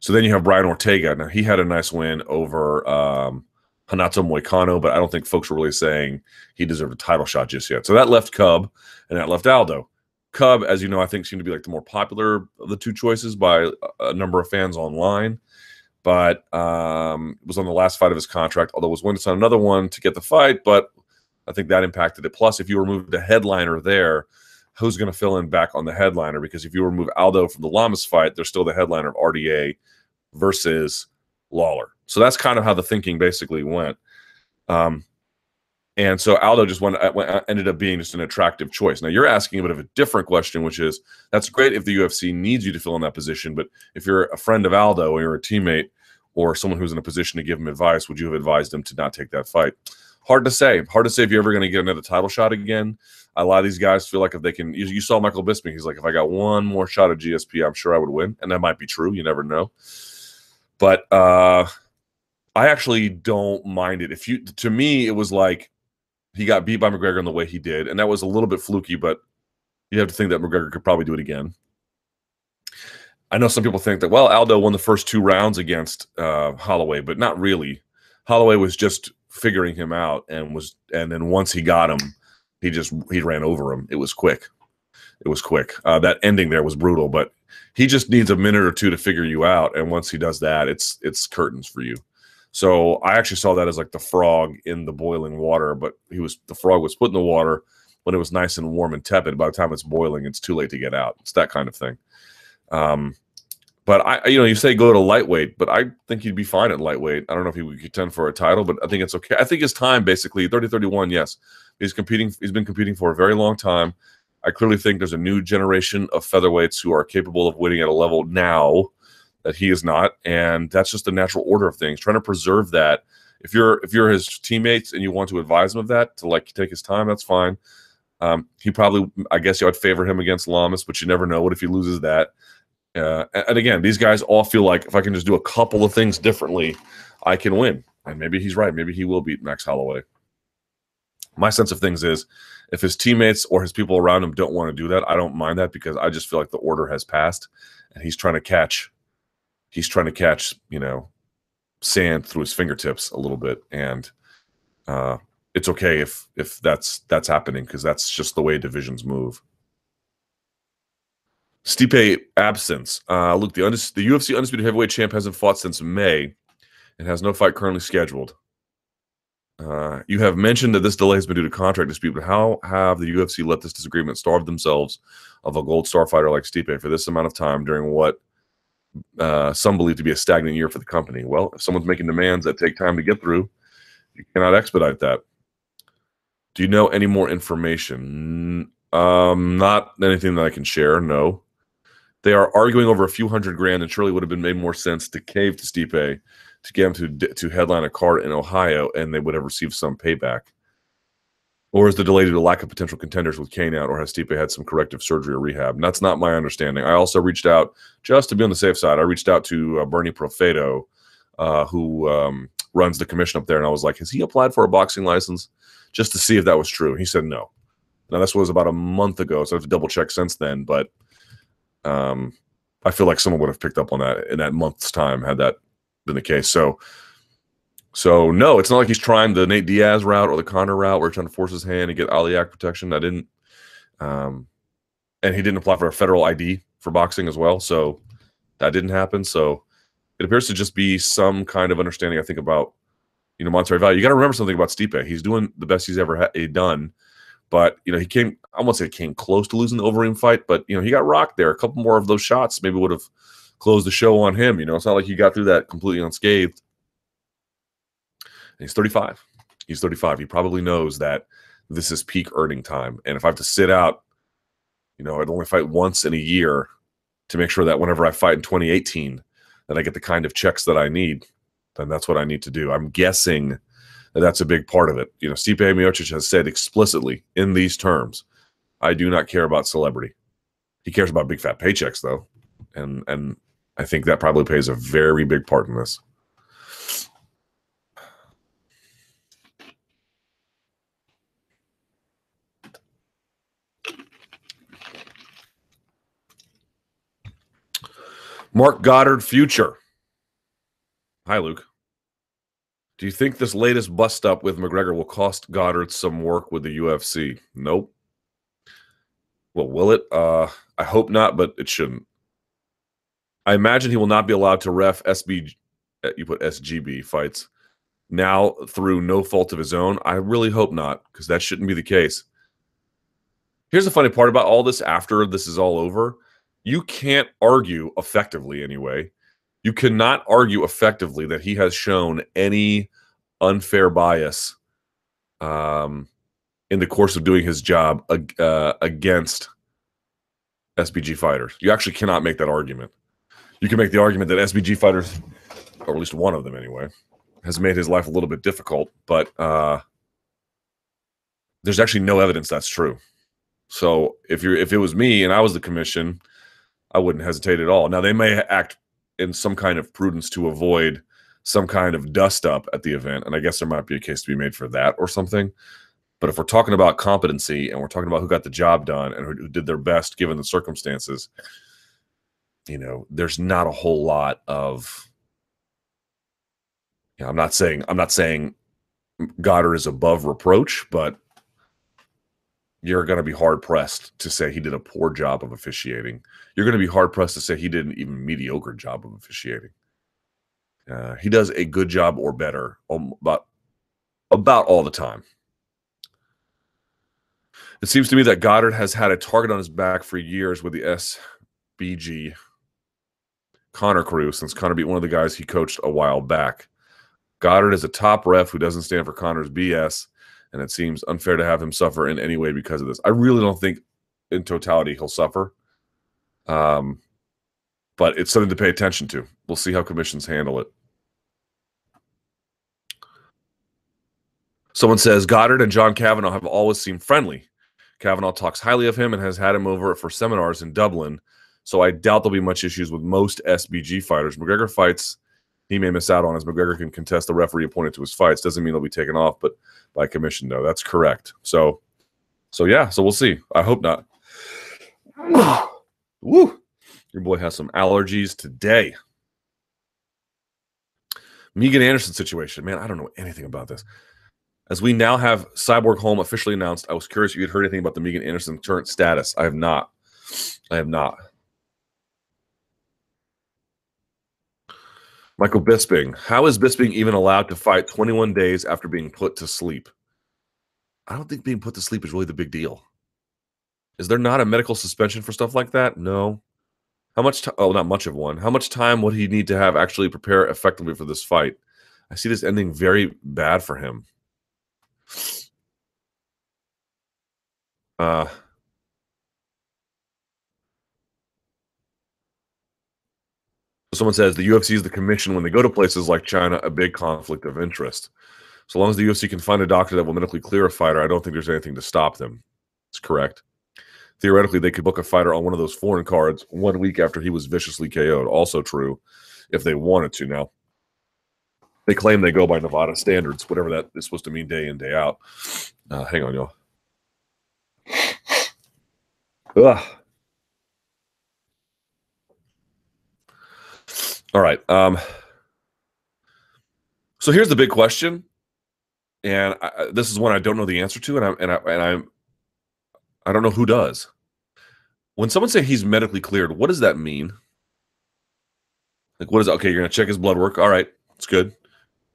A: So then you have Brian Ortega. Now he had a nice win over um, Renato Moicano, but I don't think folks were really saying he deserved a title shot just yet. So that left Cub and that left Aldo. Cub, as you know, I think seemed to be like the more popular of the two choices by a number of fans online. But um, was on the last fight of his contract, although was going to sign another one to get the fight. But I think that impacted it. Plus, if you remove the headliner there, who's going to fill in back on the headliner? Because if you remove Aldo from the Lamas fight, there's still the headliner of RDA versus Lawler. So that's kind of how the thinking basically went. Um, and so Aldo just went, uh, uh, ended up being just an attractive choice. Now you're asking a bit of a different question, which is that's great if the UFC needs you to fill in that position, but if you're a friend of Aldo or you're a teammate or someone who's in a position to give him advice, would you have advised him to not take that fight? Hard to say. Hard to say if you're ever going to get another title shot again. A lot of these guys feel like if they can, you, you saw Michael Bisping. He's like, if I got one more shot at GSP, I'm sure I would win, and that might be true. You never know. But uh, I actually don't mind it. If you, to me, it was like he got beat by McGregor in the way he did, and that was a little bit fluky, but you have to think that McGregor could probably do it again. I know some people think that well, Aldo won the first two rounds against uh, Holloway, but not really. Holloway was just figuring him out, and was and then once he got him, he just he ran over him. It was quick. It was quick. Uh, that ending there was brutal, but he just needs a minute or two to figure you out, and once he does that, it's it's curtains for you. So I actually saw that as like the frog in the boiling water, but he was the frog was put in the water when it was nice and warm and tepid. By the time it's boiling, it's too late to get out. It's that kind of thing. Um, but I, you know, you say go to lightweight, but I think he'd be fine at lightweight. I don't know if he would contend for a title, but I think it's okay. I think his time basically 30 31, yes. He's competing, he's been competing for a very long time. I clearly think there's a new generation of featherweights who are capable of winning at a level now that he is not. And that's just the natural order of things. Trying to preserve that. If you're if you're his teammates and you want to advise him of that, to like take his time, that's fine. Um, he probably, I guess, you would favor him against Lamas, but you never know. What if he loses that? Uh, and again, these guys all feel like if I can just do a couple of things differently, I can win. And maybe he's right. Maybe he will beat Max Holloway. My sense of things is if his teammates or his people around him don't want to do that, I don't mind that because I just feel like the order has passed and he's trying to catch he's trying to catch, you know, sand through his fingertips a little bit. And uh it's okay if if that's that's happening because that's just the way divisions move. Stipe absence. Uh, look, the, undis- the UFC undisputed heavyweight champ hasn't fought since May and has no fight currently scheduled. Uh, you have mentioned that this delay has been due to contract dispute, but how have the UFC let this disagreement starve themselves of a gold star fighter like Stipe for this amount of time during what uh, some believe to be a stagnant year for the company? Well, if someone's making demands that take time to get through, you cannot expedite that. Do you know any more information? Um, not anything that I can share. No. They are arguing over a few hundred grand, and surely would have been made more sense to cave to Stipe to get him to to headline a card in Ohio, and they would have received some payback. Or is the delay due to lack of potential contenders with Cain out, or has Stipe had some corrective surgery or rehab? And that's not my understanding. I also reached out just to be on the safe side. I reached out to uh, Bernie Profato, uh, who um, runs the commission up there, and I was like, "Has he applied for a boxing license?" Just to see if that was true. He said no. Now this was about a month ago, so I have to double check since then. But um, I feel like someone would have picked up on that in that month's time had that been the case. So, so no, it's not like he's trying the Nate Diaz route or the Conor route where he's trying to force his hand and get Ali Act protection. I didn't, um, and he didn't apply for a federal ID for boxing as well. So that didn't happen. So it appears to just be some kind of understanding. I think about you know monetary value. You got to remember something about Stipe. He's doing the best he's ever ha- done but you know, he came. I won't say came close to losing the Overeem fight, but you know, he got rocked there. A couple more of those shots maybe would have closed the show on him. You know, it's not like he got through that completely unscathed. And he's 35. He's 35. He probably knows that this is peak earning time. And if I have to sit out, you know, I'd only fight once in a year to make sure that whenever I fight in 2018, that I get the kind of checks that I need, then that's what I need to do. I'm guessing that's a big part of it. You know, Stipe Miocic has said explicitly in these terms, I do not care about celebrity. He cares about big fat paychecks though. And and I think that probably plays a very big part in this. Mark Goddard future. Hi, Luke. Do you think this latest bust up with McGregor will cost Goddard some work with the UFC? Nope. Well, will it? Uh, I hope not, but it shouldn't. I imagine he will not be allowed to ref SB. Uh, you put SBG fights now through no fault of his own. I really hope not, because that shouldn't be the case. Here's the funny part about all this after this is all over. You can't argue effectively anyway you cannot argue effectively that he has shown any unfair bias um, in the course of doing his job uh, against SBG fighters. You actually cannot make that argument. You can make the argument that SBG fighters, or at least one of them anyway, has made his life a little bit difficult, but uh, there's actually no evidence that's true. So if you're if it was me and I was the commission, I wouldn't hesitate at all. Now they may act in some kind of prudence to avoid some kind of dust up at the event. And I guess there might be a case to be made for that or something. But if we're talking about competency and we're talking about who got the job done and who did their best given the circumstances, you know, there's not a whole lot of. You know, I'm not saying I'm not saying Goddard is above reproach, but you're going to be hard pressed to say he did a poor job of officiating. You're going to be hard pressed to say he did an even mediocre job of officiating. Uh, he does a good job or better about about all the time. It seems to me that Goddard has had a target on his back for years with the SBG Conor crew since Conor beat one of the guys he coached a while back. Goddard is a top ref who doesn't stand for Conor's BS, and it seems unfair to have him suffer in any way because of this. I really don't think in totality he'll suffer. Um, but it's something to pay attention to. We'll see how commissions handle it. Someone says Goddard and John Kavanagh have always seemed friendly. Kavanagh talks highly of him and has had him over for seminars in Dublin. So I doubt there'll be much issues with most SBG fighters. McGregor fights he may miss out on as McGregor can contest the referee appointed to his fights. Doesn't mean he'll be taken off, but by commission, though. That's correct. So, so yeah. So we'll see. I hope not. Woo! Your boy has some allergies today. Megan Anderson situation. Man, I don't know anything about this. As we now have Cyborg Holm officially announced, I was curious if you had heard anything about the Megan Anderson current status. I have not. I have not. Michael Bisping. How is Bisping even allowed to fight 21 days after being put to sleep? I don't think being put to sleep is really the big deal. Is there not a medical suspension for stuff like that? No. How much? T- oh, not much of one. How much time would he need to have actually prepare effectively for this fight? I see this ending very bad for him. Uh, someone says the UFC is the commission when they go to places like China, a big conflict of interest. So long as the UFC can find a doctor that will medically clear a fighter, I don't think there's anything to stop them. It's correct. Theoretically, they could book a fighter on one of those foreign cards one week after he was viciously KO'd. Also true, if they wanted to. Now, they claim they go by Nevada standards, whatever that is supposed to mean day in, day out. Uh, hang on, y'all. Ugh. All right. Um, so here's the big question, and I, this is one I don't know the answer to, and I and I and I'm I don't know who does. When someone say he's medically cleared, what does that mean? Like, what is okay? You're gonna check his blood work. All right, it's good.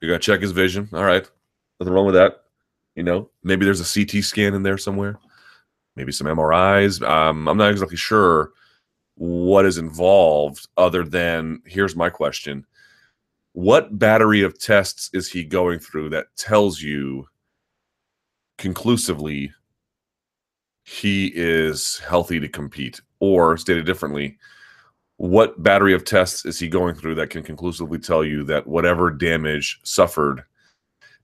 A: You're gonna check his vision. All right, nothing wrong with that. You know, maybe there's a CT scan in there somewhere. Maybe some MRIs. Um, I'm not exactly sure what is involved other than here's my question what battery of tests is he going through that tells you conclusively he is healthy to compete or stated differently what battery of tests is he going through that can conclusively tell you that whatever damage suffered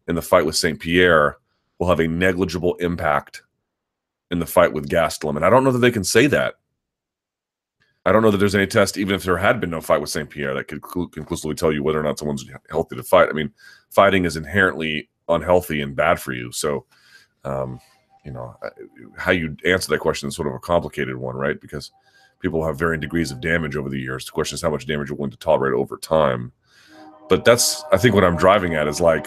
A: in the fight with St. Pierre will have a negligible impact in the fight with Gastelum? And I don't know that they can say that I don't know that there's any test, even if there had been no fight with St. Pierre, that could conclusively tell you whether or not someone's healthy to fight. I mean, fighting is inherently unhealthy and bad for you. So, um, you know, how you answer that question is sort of a complicated one, right? Because people have varying degrees of damage over the years. The question is how much damage you're willing to tolerate over time. But that's, I think, what I'm driving at is like,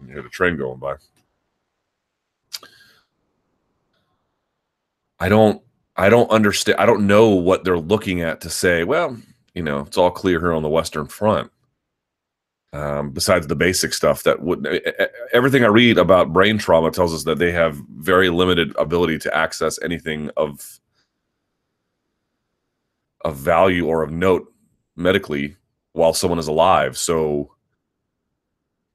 A: you hear the train going by. I don't I don't understand. I don't know what they're looking at to say, well, you know, it's all clear here on the Western Front. Um, besides the basic stuff that would everything I read about brain trauma tells us that they have very limited ability to access anything of of value or of note medically while someone is alive. So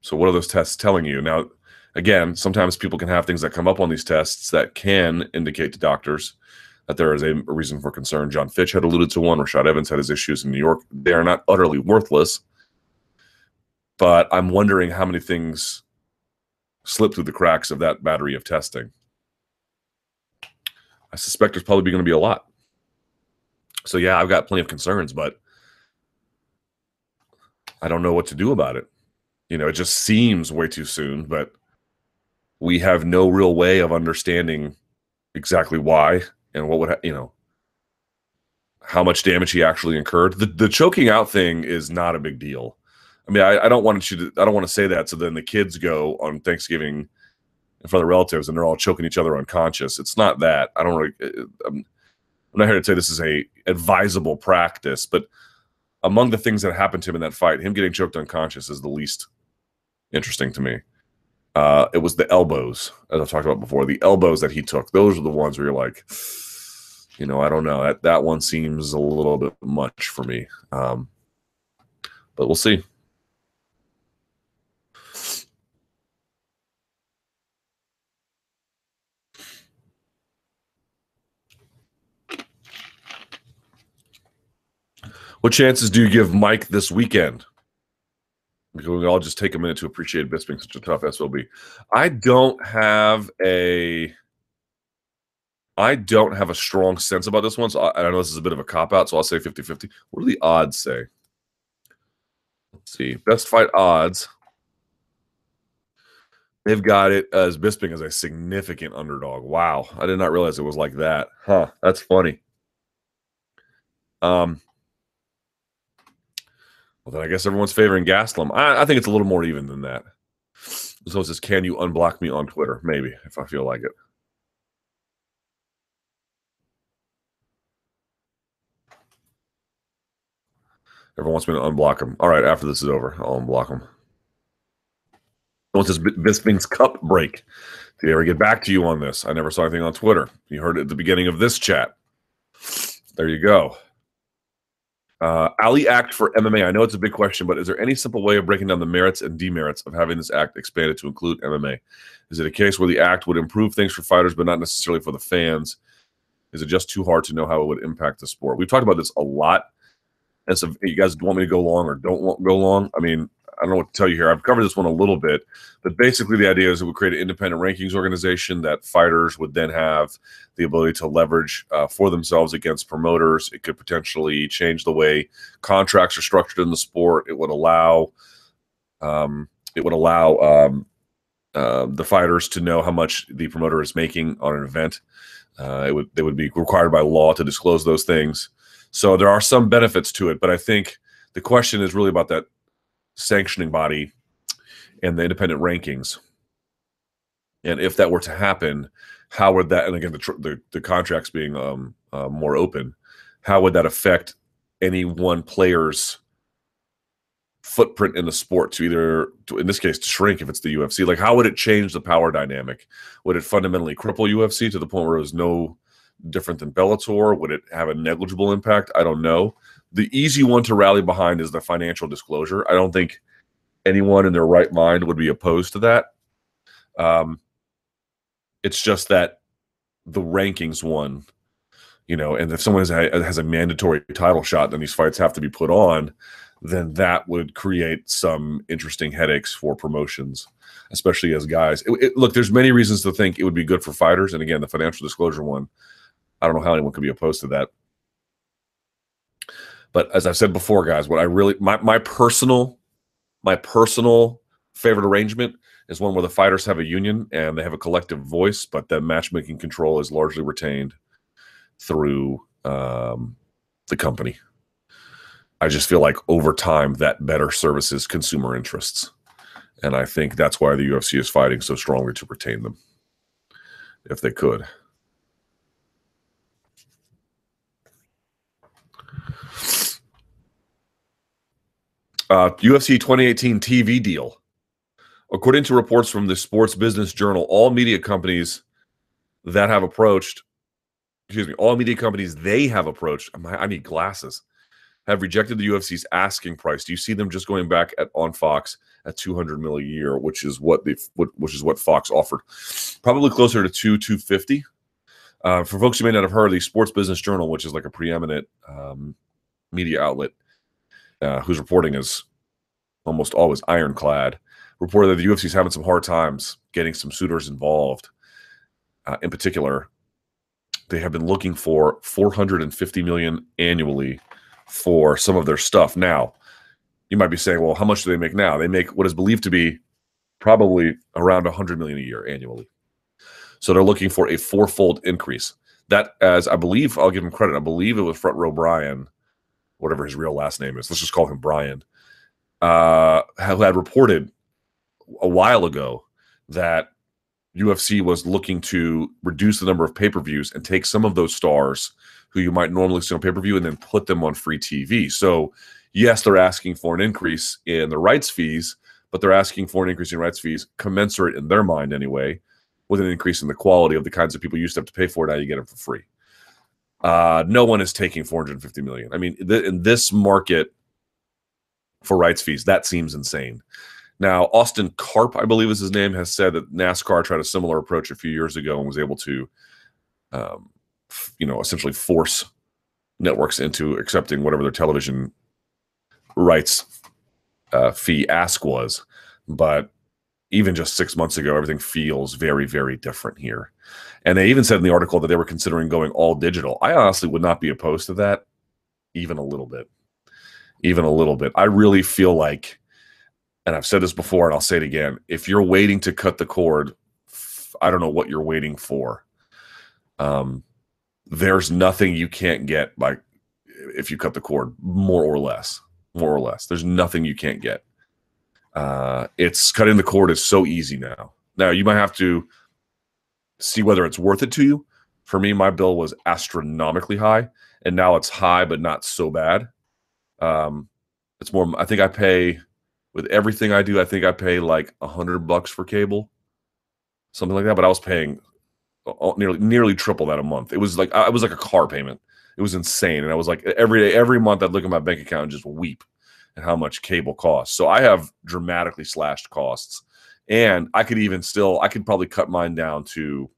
A: so what are those tests telling you? Now again, sometimes people can have things that come up on these tests that can indicate to doctors that there is a, reason for concern. Jon Fitch had alluded to one. Rashad Evans had his issues in New York. They are not utterly worthless, but I'm wondering how many things slip through the cracks of that battery of testing. I suspect there's probably going to be a lot. So yeah, I've got plenty of concerns, but I don't know what to do about it. You know, it just seems way too soon, but we have no real way of understanding exactly why and what would you know how much damage he actually incurred. The the choking out thing is not a big deal. I mean, I, I don't want you to I don't want to say that so then the kids go on Thanksgiving in front of the relatives and they're all choking each other unconscious. It's not that. I don't really uh, I'm, I'm not here to say this is a advisable practice, but among the things that happened to him in that fight, him getting choked unconscious is the least interesting to me. Uh, it was the elbows, as I've talked about before. The elbows that he took, those are the ones where you're like, you know, I don't know. That that one seems a little bit much for me. Um, but we'll see. What chances do you give Mike this weekend? Because We all just take a minute to appreciate Bisping such a tough SOB. I don't have a I don't have a strong sense about this one. So I, I know this is a bit of a cop out, so I'll say 50 50. What do the odds say? Let's see. Best fight odds. They've got it as Bisping as a significant underdog. Wow. I did not realize it was like that. Huh. That's funny. Um, well, then I guess everyone's favoring Gastelum. I, I think it's a little more even than that. So it says, "Can you unblock me on Twitter?" Maybe if I feel like it. Everyone wants me to unblock him. All right, after this is over, I'll unblock him. What's this Bisping's cup break? Did I ever get back to you on this? I never saw anything on Twitter. You heard it at the beginning of this chat. There you go. Uh, Ali Act for MMA. I know it's a big question, but is there any simple way of breaking down the merits and demerits of having this act expanded to include MMA? Is it a case where the act would improve things for fighters, but not necessarily for the fans? Is it just too hard to know how it would impact the sport? We've talked about this a lot. And so, you guys want me to go long or don't want go long? I mean, I don't know what to tell you here. I've covered this one a little bit, but basically the idea is it would create an independent rankings organization that fighters would then have the ability to leverage uh, for themselves against promoters. It could potentially change the way contracts are structured in the sport. It would allow, um, it would allow um, uh, the fighters to know how much the promoter is making on an event. Uh, it would they would be required by law to disclose those things. So there are some benefits to it, but I think the question is really about that sanctioning body and the independent rankings. And if that were to happen, how would that? And again, the the, the contracts being um, uh, more open, how would that affect any one player's footprint in the sport to either, to, in this case, to shrink if it's the UFC? Like, how would it change the power dynamic? Would it fundamentally cripple UFC to the point where was no different than Bellator? Would it have a negligible impact? I don't know the easy one to rally behind is the financial disclosure. I don't think anyone in their right mind would be opposed to that. Um, it's just that the rankings one, you know, and if someone has a, has a mandatory title shot, then these fights have to be put on. Then that would create some interesting headaches for promotions, especially as guys. It, it, look, there's many reasons to think it would be good for fighters, and again, the financial disclosure one. I don't know how anyone could be opposed to that. But as I've said before, guys, what I really my my personal my personal favorite arrangement is one where the fighters have a union and they have a collective voice, but the matchmaking control is largely retained through um, the company. I just feel like over time that better services consumer interests. And I think that's why the UFC is fighting so strongly to retain them if they could. Uh, UFC 2018 TV deal. According to reports from the Sports Business Journal, all media companies that have approached, excuse me, all media companies they have approached, I need glasses, have rejected the UFC's asking price. Do you see them just going back at on Fox at 200 mil a year, which is what the which is what Fox offered, probably closer to two 250. Uh, for folks who may not have heard, the Sports Business Journal, which is like a preeminent um, media outlet, uh, whose reporting is almost always ironclad, reported that the UFC is having some hard times getting some suitors involved. Uh, in particular, they have been looking for 450 million annually for some of their stuff. Now, you might be saying, well, how much do they make now? They make what is believed to be probably around 100 million a year annually. So they're looking for a fourfold increase. That, as I believe, I'll give him credit. I believe it was Front Row Brian, whatever his real last name is. Let's just call him Brian. Uh, who had reported a while ago that UFC was looking to reduce the number of pay per views and take some of those stars who you might normally see on pay per view and then put them on free TV. So, yes, they're asking for an increase in the rights fees, but they're asking for an increase in rights fees commensurate in their mind anyway, with an increase in the quality of the kinds of people you used to have to pay for. Now you get them for free. Uh, no one is taking 450 million. I mean, th- in this market for rights fees, that seems insane. Now, Austin Karp, I believe is his name, has said that NASCAR tried a similar approach a few years ago and was able to, um, f- you know, essentially force networks into accepting whatever their television rights uh, fee ask was. But even just six months ago, everything feels very, very different here. And they even said in the article that they were considering going all digital. I honestly would not be opposed to that, even a little bit. Even a little bit. I really feel like and I've said this before and I'll say it again. If you're waiting to cut the cord, I don't know what you're waiting for. Um, there's nothing you can't get by if you cut the cord, more or less, more or less. There's nothing you can't get. Uh, it's cutting the cord is so easy now. Now you might have to see whether it's worth it to you. For me, my bill was astronomically high, and now it's high but not so bad. Um, it's more. I think I pay with everything I do, I think I pay like a hundred bucks for cable, something like that. But I was paying nearly nearly triple that a month. It was like I was like a car payment. It was insane, and I was like every day, every month, I'd look at my bank account and just weep at how much cable costs. So I have dramatically slashed costs, and I could even still I could probably cut mine down to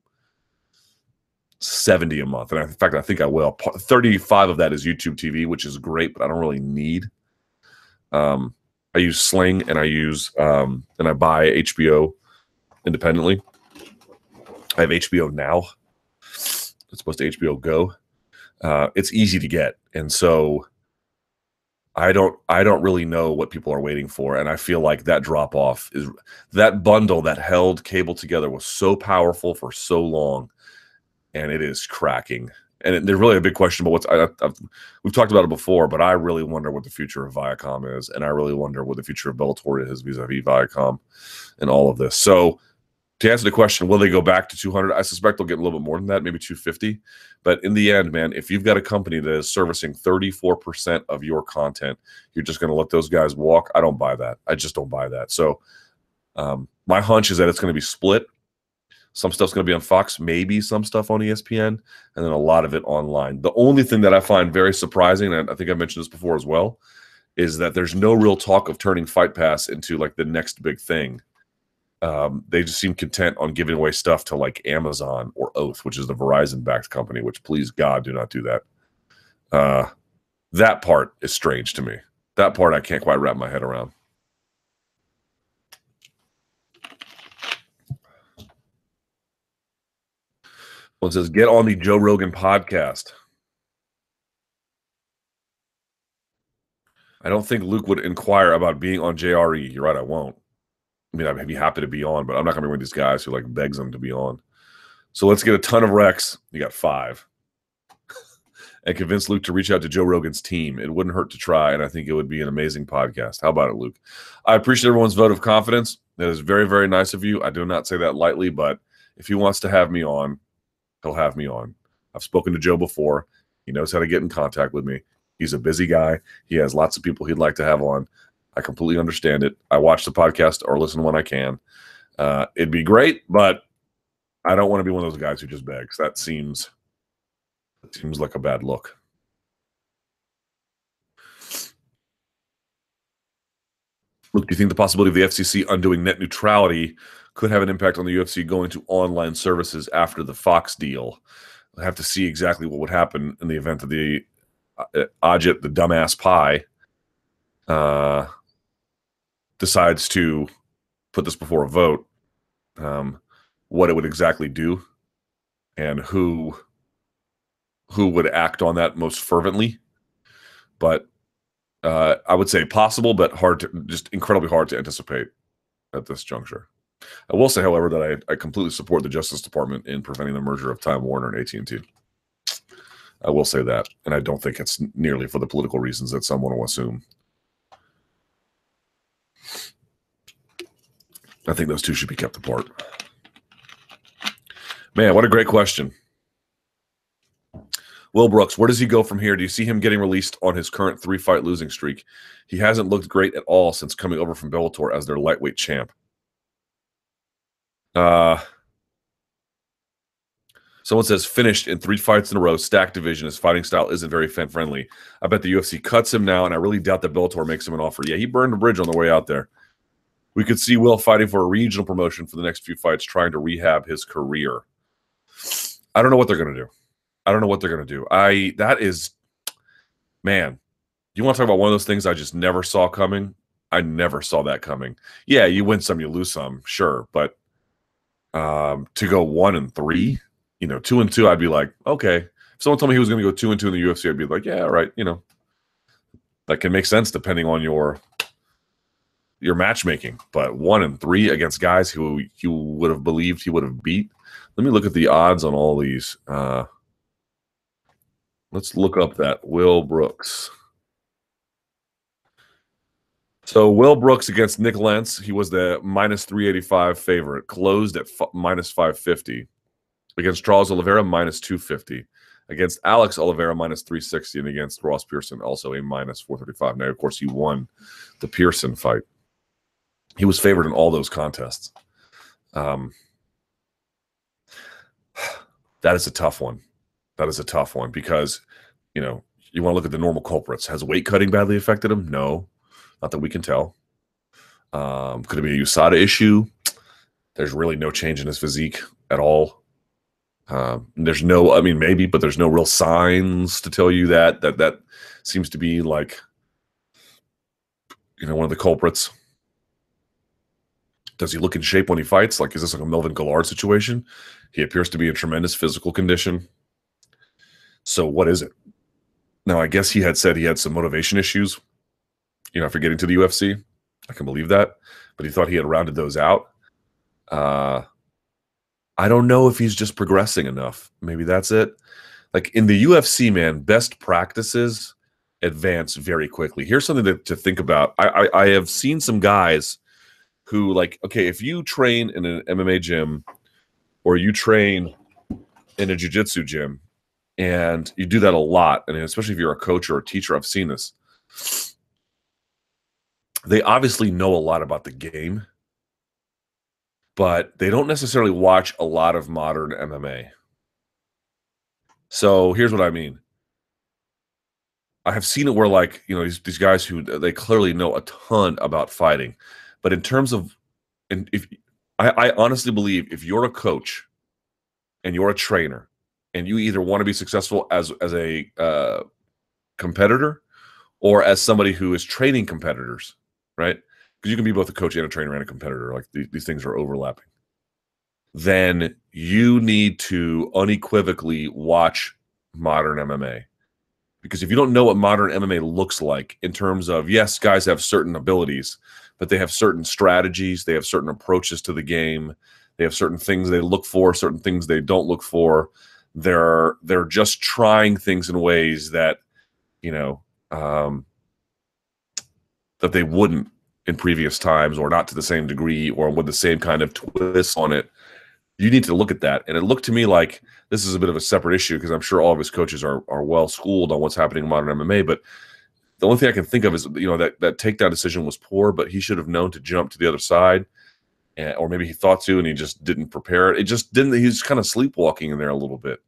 A: 70 a month. And in fact, I think I will. 35 of that is YouTube TV, which is great, but I don't really need. Um, I use Sling and I use um, and I buy HBO independently. I have HBO now. It's supposed to HBO Go. Uh, it's easy to get, and so I don't I don't really know what people are waiting for, and I feel like that drop off is that bundle that held cable together was so powerful for so long, and it is cracking and there's really a big question about what's I, we've talked about it before, but I really wonder what the future of Viacom is, and I really wonder what the future of Bellator is vis-a-vis Viacom and all of this. So, to answer the question, will they go back to 200? I suspect they'll get a little bit more than that, maybe 250. But in the end, man, if you've got a company that is servicing 34% of your content, you're just going to let those guys walk. I don't buy that. I just don't buy that. So, um, my hunch is that it's going to be split some stuff's going to be on Fox, maybe some stuff on ESPN, and then a lot of it online. The only thing that I find very surprising, and I think I mentioned this before as well, is that there's no real talk of turning Fight Pass into like the next big thing. Um, they just seem content on giving away stuff to like Amazon or Oath, which is the Verizon backed company, which please God do not do that. Uh, that part is strange to me. That part I can't quite wrap my head around. It says get on the Joe Rogan podcast. I don't think Luke would inquire about being on JRE. You're right, I won't. I mean, I'd be happy to be on, but I'm not gonna be one of these guys who like begs them to be on. So let's get a ton of recs. You got five. and convince Luke to reach out to Joe Rogan's team. It wouldn't hurt to try, and I think it would be an amazing podcast. How about it, Luke? I appreciate everyone's vote of confidence. That is very, very nice of you. I do not say that lightly, but if he wants to have me on, he'll have me on. I've spoken to Joe before. He knows how to get in contact with me. He's a busy guy. He has lots of people he'd like to have on. I completely understand it. I watch the podcast or listen when I can. Uh, it'd be great, but I don't want to be one of those guys who just begs. That seems that seems like a bad look. Look, do you think the possibility of the FCC undoing net neutrality could have an impact on the UFC going to online services after the Fox deal. I have to see exactly what would happen in the event of the uh, Ajit, the dumbass Pai, uh, decides to put this before a vote. Um, what it would exactly do, and who who would act on that most fervently. But uh, I would say possible, but hard to just incredibly hard to anticipate at this juncture. I will say, however, that I, I completely support the Justice Department in preventing the merger of Time Warner and AT and T. I will say that, and I don't think it's nearly for the political reasons that someone will assume. I think those two should be kept apart. Man, what a great question. Will Brooks, where does he go from here? Do you see him getting released on his current three fight losing streak? He hasn't looked great at all since coming over from Bellator as their lightweight champ. Uh, someone says finished in three fights in a row, stacked division. His fighting style isn't very fan friendly. I bet the UFC cuts him now, and I really doubt that Bellator makes him an offer. Yeah, he burned a bridge on the way out there. We could see Will fighting for a regional promotion for the next few fights, trying to rehab his career. I don't know what they're going to do. I don't know what they're going to do. I that is, man. You want to talk about one of those things I just never saw coming? I never saw that coming. Yeah, you win some, you lose some, sure, but um, to go one and three, you know, two and two, I'd be like, okay. If someone told me he was going to go two and two in the UFC, I'd be like, yeah, right. You know, that can make sense depending on your your matchmaking. But one and three against guys who you would have believed he would have beat. Let me look at the odds on all these. Uh, let's look up that Will Brooks. So Will Brooks against Nik Lentz, he was the minus 385 favorite, closed at f- minus 550. Against Charles Oliveira, minus 250. Against Alex Oliveira, minus 360. And against Ross Pearson, also a minus 435. Now, of course, he won the Pearson fight. He was favored in all those contests. Um, that is a tough one. That is a tough one because, you know, you want to look at the normal culprits. Has weight cutting badly affected him? No. Not that we can tell. Um, could it be a USADA issue? There's really no change in his physique at all. Um, there's no, I mean, maybe, but there's no real signs to tell you that. That that seems to be like, you know, one of the culprits. Does he look in shape when he fights? Like, is this like a Melvin Guillard situation? He appears to be in tremendous physical condition. So, what is it? Now, I guess he had said he had some motivation issues you know, for getting to the UFC. I can believe that. But he thought he had rounded those out. Uh, I don't know if he's just progressing enough. Maybe that's it. Like in the UFC, man, best practices advance very quickly. Here's something to, to think about. I, I, I have seen some guys who like, okay, if you train in an MMA gym or you train in a jiu-jitsu gym and you do that a lot, and especially if you're a coach or a teacher, I've seen this they obviously know a lot about the game, but they don't necessarily watch a lot of modern MMA. So here's what I mean. I have seen it where like, you know, these, these guys who they clearly know a ton about fighting, but in terms of and if I, I honestly believe if you're a coach and you're a trainer and you either want to be successful as as a uh, competitor or as somebody who is training competitors right? Because you can be both a coach and a trainer and a competitor. Like these, these things are overlapping. Then you need to unequivocally watch modern MMA. Because if you don't know what modern MMA looks like in terms of, yes, guys have certain abilities, but they have certain strategies, they have certain approaches to the game, they have certain things they look for, certain things they don't look for. They're they're just trying things in ways that, you know, um, that they wouldn't in previous times or not to the same degree or with the same kind of twist on it you need to look at that and it looked to me like this is a bit of a separate issue because i'm sure all of his coaches are, are well schooled on what's happening in modern mma but the only thing i can think of is you know that that takedown decision was poor but he should have known to jump to the other side and, or maybe he thought to and he just didn't prepare. It it just didn't he's kind of sleepwalking in there a little bit.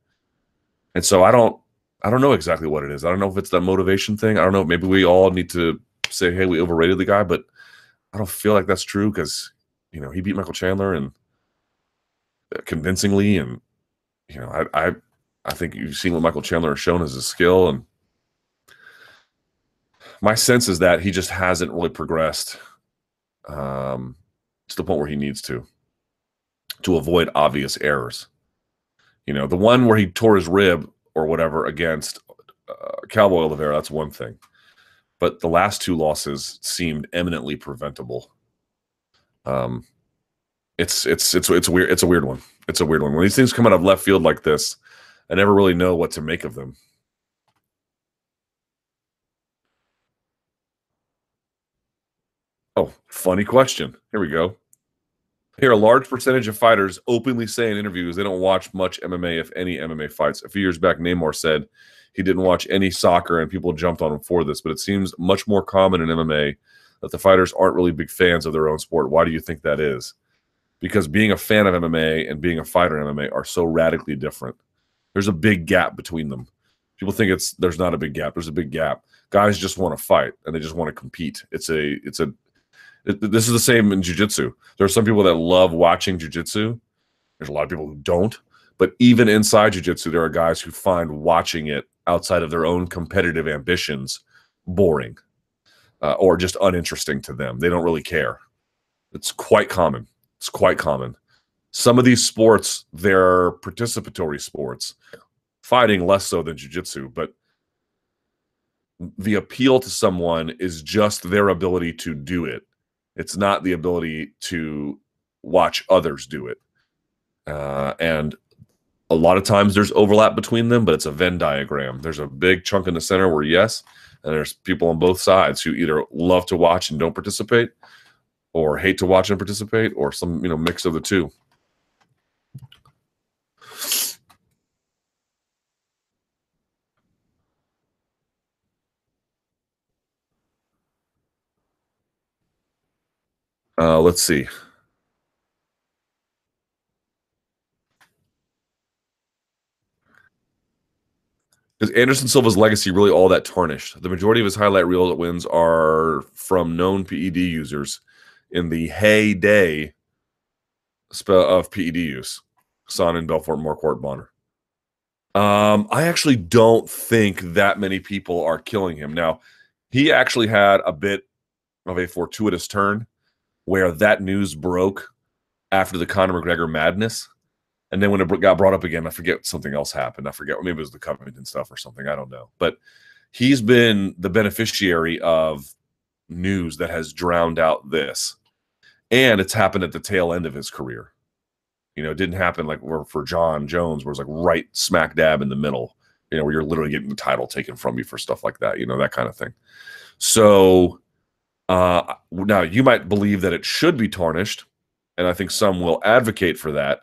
A: And so i don't i don't know exactly what it is. I don't know if it's that motivation thing. I don't know maybe we all need to say, hey, we overrated the guy, but I don't feel like that's true because you know he beat Michael Chandler and uh, convincingly, and you know I I I think you've seen what Michael Chandler has shown as a skill, and my sense is that he just hasn't really progressed um, to the point where he needs to to avoid obvious errors. You know, the one where he tore his rib or whatever against uh, Cowboy Oliveira, that's one thing but the last two losses seemed eminently preventable. Um, it's it's it's it's weird. It's a weird one. It's a weird one. When these things come out of left field like this, I never really know what to make of them. Oh, funny question. Here we go. Here, a large percentage of fighters openly say in interviews they don't watch much MMA, if any MMA fights. A few years back, Neymar said he didn't watch any soccer, and people jumped on him for this. But it seems much more common in MMA that the fighters aren't really big fans of their own sport. Why do you think that is? Because being a fan of MMA and being a fighter in MMA are so radically different. There's a big gap between them. People think it's there's not a big gap. There's a big gap. Guys just want to fight and they just want to compete. It's a it's a this is the same in jujitsu. There are some people that love watching jujitsu. There's a lot of people who don't. But even inside jujitsu, there are guys who find watching it outside of their own competitive ambitions boring uh, or just uninteresting to them. They don't really care. It's quite common. It's quite common. Some of these sports, they're participatory sports, fighting less so than jujitsu, but the appeal to someone is just their ability to do it it's not the ability to watch others do it. Uh, and a lot of times there's overlap between them, but it's a Venn diagram. There's a big chunk in the center where yes, and there's people on both sides who either love to watch and don't participate, or hate to watch and participate, or some you know mix of the two. Uh, let's see. Is Anderson Silva's legacy really all that tarnished? The majority of his highlight reel wins are from known PED users in the heyday of PED use. Sonnen, and Belfort, Marquardt, Bonner. Um, I actually don't think that many people are killing him. Now, he actually had a bit of a fortuitous turn where that news broke after the Conor McGregor madness. And then when it got brought up again, I forget something else happened. I forget, maybe it was the Covington stuff or something. I don't know. But he's been the beneficiary of news that has drowned out this. And it's happened at the tail end of his career. You know, it didn't happen like for Jon Jones, where it's like right smack dab in the middle, you know, where you're literally getting the title taken from you for stuff like that, you know, that kind of thing. So uh, now, you might believe that it should be tarnished, and I think some will advocate for that.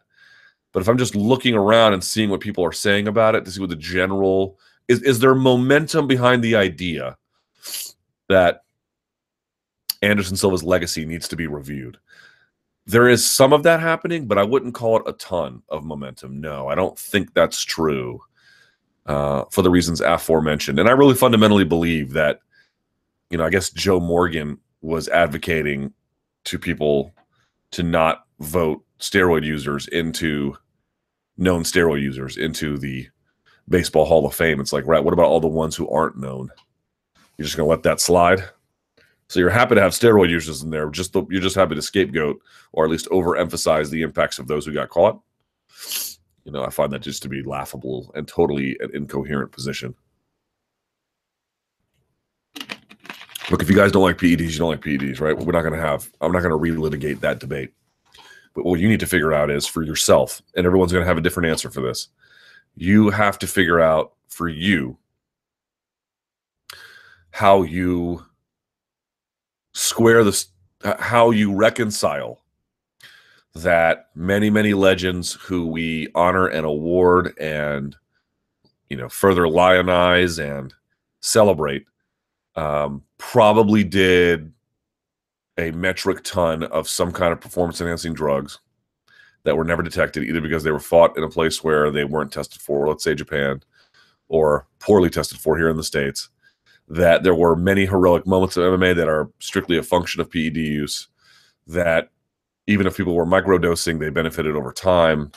A: But if I'm just looking around and seeing what people are saying about it to see what the general is, is there momentum behind the idea that Anderson Silva's legacy needs to be reviewed? There is some of that happening, but I wouldn't call it a ton of momentum. No, I don't think that's true uh, for the reasons aforementioned. And I really fundamentally believe that you know, I guess Joe Morgan was advocating to people to not vote steroid users into known steroid users into the baseball hall of fame. It's like, right, what about all the ones who aren't known? You're just gonna let that slide? So you're happy to have steroid users in there, just the, you're just happy to scapegoat or at least overemphasize the impacts of those who got caught. You know, I find that just to be laughable and totally an incoherent position. Look, if you guys don't like PEDs, you don't like PEDs, right? We're not going to have, I'm not going to relitigate that debate. But what you need to figure out is for yourself, and everyone's going to have a different answer for this. You have to figure out for you how you square this, how you reconcile that many, many legends who we honor and award and, you know, further lionize and celebrate um, probably did a metric ton of some kind of performance enhancing drugs that were never detected, either because they were fought in a place where they weren't tested for, let's say Japan, or poorly tested for here in the States. That there were many heroic moments of MMA that are strictly a function of PED use, that even if people were microdosing, they benefited over time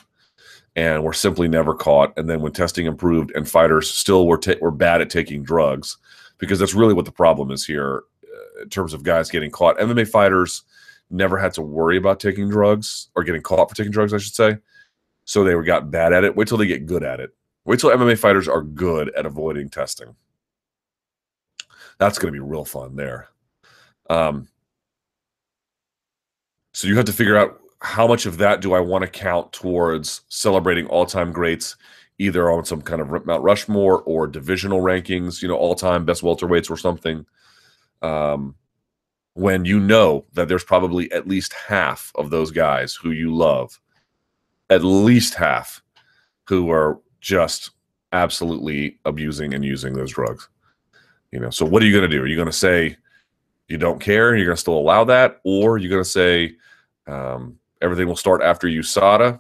A: and were simply never caught. And then when testing improved and fighters still were, ta- were bad at taking drugs, because that's really what the problem is here uh, in terms of guys getting caught. MMA fighters never had to worry about taking drugs or getting caught for taking drugs, I should say. So they were got bad at it. Wait till they get good at it. Wait till MMA fighters are good at avoiding testing. That's going to be real fun there. Um, so you have to figure out how much of that do I want to count towards celebrating all-time greats either on some kind of Mount Rushmore or divisional rankings, you know, all time best welterweights or something. Um, when you know that there's probably at least half of those guys who you love, at least half, who are just absolutely abusing and using those drugs. You know, so what are you going to do? Are you going to say you don't care you're going to still allow that, or you're you going to say um, everything will start after USADA?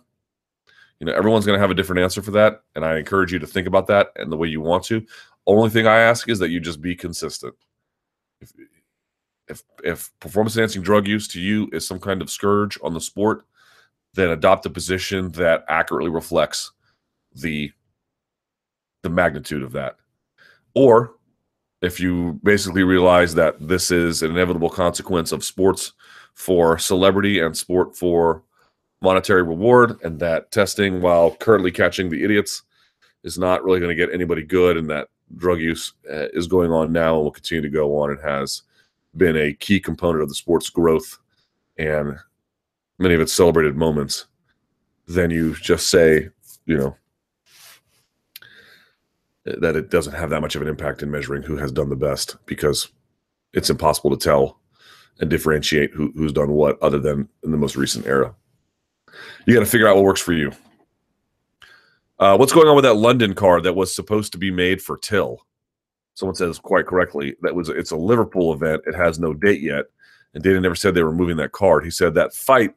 A: You know, everyone's going to have a different answer for that, and I encourage you to think about that and the way you want to. Only thing I ask is that you just be consistent. If if, if performance enhancing drug use to you is some kind of scourge on the sport, then adopt a position that accurately reflects the the magnitude of that. Or if you basically realize that this is an inevitable consequence of sports for celebrity and sport for monetary reward, and that testing, while currently catching the idiots, is not really going to get anybody good, and that drug use uh, is going on now and will continue to go on and has been a key component of the sport's growth and many of its celebrated moments, then you just say, you know, that it doesn't have that much of an impact in measuring who has done the best because it's impossible to tell and differentiate who, who's done what other than in the most recent era. You got to figure out what works for you. Uh, what's going on with that London card that was supposed to be made for Till? Someone says quite correctly that was it's a Liverpool event. It has no date yet, and Dana never said they were moving that card. He said that fight.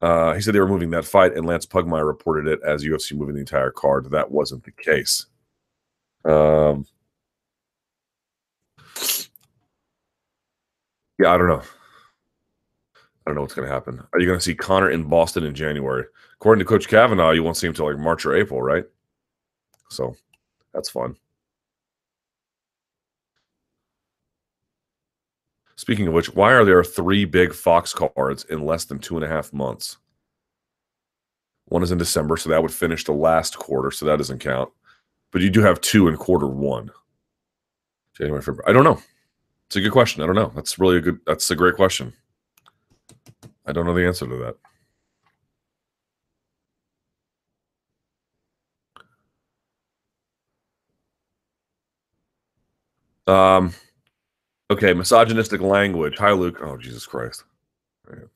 A: Uh, he said they were moving that fight, and Lance Pugmire reported it as UFC moving the entire card. That wasn't the case. Um, yeah, I don't know. I don't know what's going to happen. Are you going to see Conor in Boston in January? According to Coach Kavanagh, you won't see him until like March or April, right? So that's fun. Speaking of which, why are there three big Fox cards in less than two and a half months? One is in December, so that would finish the last quarter, so that doesn't count. But you do have two in quarter one. January, February. I don't know. It's a good question. I don't know. That's really a good. That's a great question. I don't know the answer to that. Um, okay, misogynistic language. Hi, Luke. Oh, Jesus Christ. You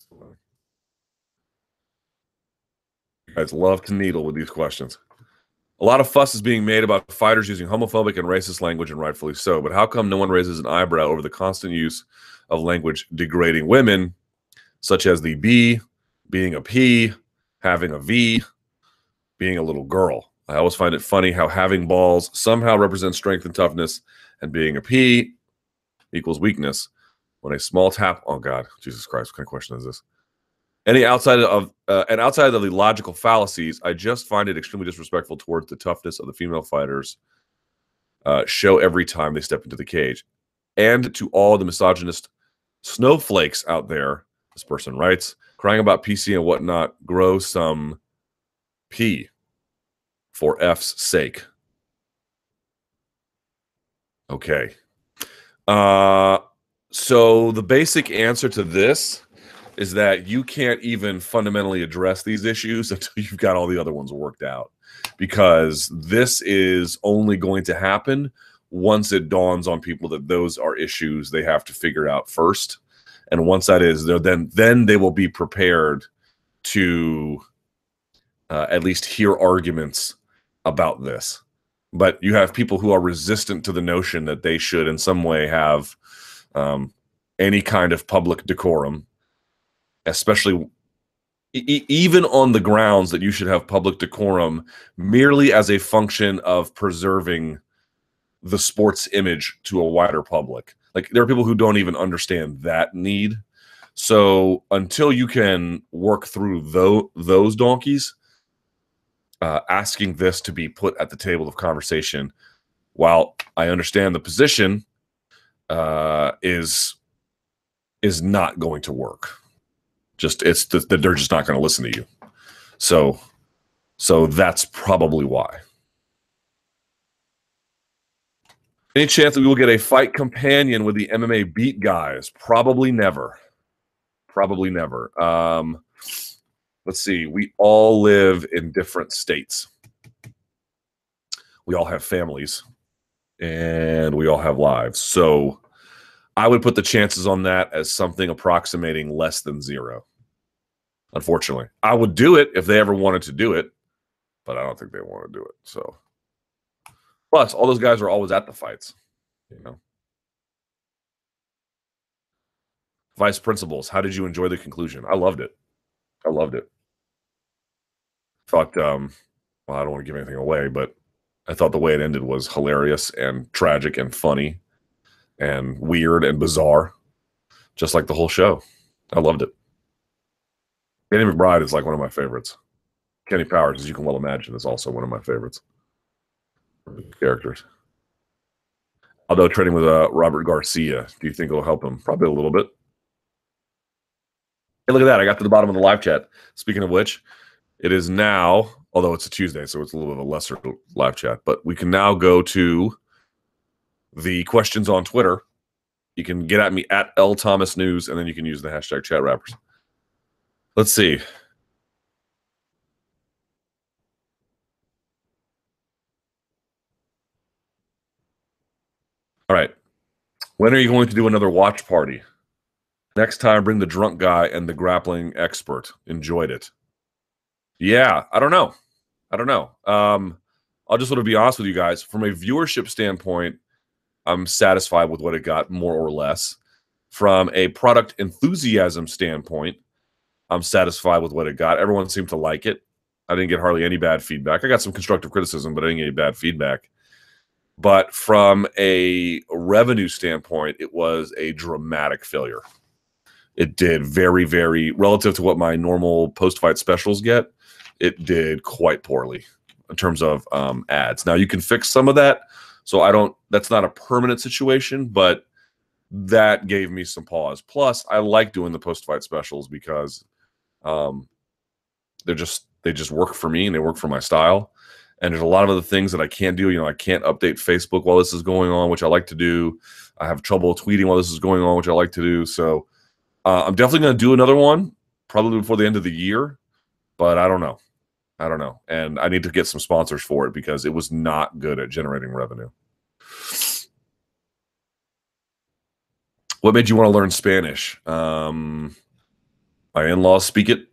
A: guys love to needle with these questions. A lot of fuss is being made about fighters using homophobic and racist language, and rightfully so. But how come no one raises an eyebrow over the constant use of language degrading women, such as the B, being a P, having a V, being a little girl. I always find it funny how having balls somehow represents strength and toughness, and being a P equals weakness. When a small tap, oh God, Jesus Christ, what kind of question is this? Any outside of uh, and outside of the logical fallacies, I just find it extremely disrespectful towards the toughness of the female fighters. Uh, show every time they step into the cage, and to all the misogynist snowflakes out there. This person writes, crying about PC and whatnot, grow some P for F's sake. Okay. Uh, so the basic answer to this is that you can't even fundamentally address these issues until you've got all the other ones worked out because this is only going to happen once it dawns on people that those are issues they have to figure out first and once that is there then then they will be prepared to uh, at least hear arguments about this. But you have people who are resistant to the notion that they should in some way have um, any kind of public decorum especially e- even on the grounds that you should have public decorum merely as a function of preserving the sports image to a wider public like there are people who don't even understand that need. So until you can work through those, those donkeys, uh, asking this to be put at the table of conversation, while I understand the position, uh, is is not going to work. Just it's that they're just not going to listen to you. So so that's probably why. Any chance that we will get a fight companion with the MMA beat guys? Probably never. Probably never. Um, let's see. We all live in different states. We all have families and we all have lives. So I would put the chances on that as something approximating less than zero. Unfortunately, I would do it if they ever wanted to do it, but I don't think they want to do it. So, plus, all those guys are always at the fights, you know. Vice principals, how did you enjoy the conclusion? I loved it. I loved it. Thought, um, well, I don't want to give anything away, but I thought the way it ended was hilarious and tragic and funny and weird and bizarre, just like the whole show. I loved it. Danny McBride is like one of my favorites. Kenny Powers, as you can well imagine, is also one of my favorites characters. Although training with uh, Robert Garcia, do you think it'll help him? Probably a little bit. Hey, look at that. I got to the bottom of the live chat. Speaking of which, it is now, although it's a Tuesday, so it's a little bit of a lesser live chat, but we can now go to the questions on Twitter. You can get at me at L Thomas News, and then you can use the hashtag chat wrappers. Let's see. All right. When are you going to do another watch party? Next time, bring the drunk guy and the grappling expert. Enjoyed it. Yeah, I don't know. I don't know. Um, I'll just sort of be honest with you guys. From a viewership standpoint, I'm satisfied with what it got, more or less. From a product enthusiasm standpoint, I'm satisfied with what it got. Everyone seemed to like it. I didn't get hardly any bad feedback. I got some constructive criticism, but I didn't get any bad feedback. But from a revenue standpoint, it was a dramatic failure. It did very, very relative to what my normal post fight specials get. It did quite poorly in terms of um, ads. Now you can fix some of that, so I don't. That's not a permanent situation, but that gave me some pause. Plus, I like doing the post fight specials because um, they're just they just work for me and they work for my style. And there's a lot of other things that I can't do. You know, I can't update Facebook while this is going on, which I like to do. I have trouble tweeting while this is going on, which I like to do. So uh, I'm definitely going to do another one, probably before the end of the year. But I don't know. I don't know. And I need to get some sponsors for it because it was not good at generating revenue. What made you want to learn Spanish? Um, my in-laws speak it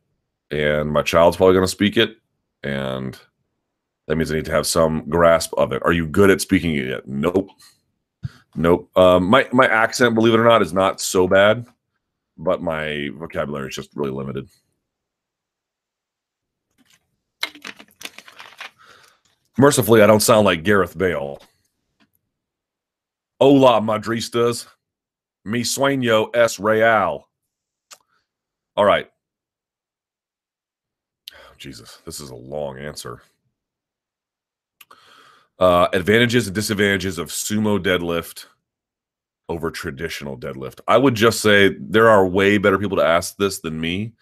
A: and my child's probably going to speak it and that means i need to have some grasp of it. Are you good at speaking it yet? Nope. Nope. Um, my, my accent believe it or not is not so bad but my vocabulary is just really limited. Mercifully i don't sound like gareth bale. Hola madristas. Mi sueño es real. All right. Jesus, this is a long answer. Uh, advantages and disadvantages of sumo deadlift over traditional deadlift. I would just say there are way better people to ask this than me.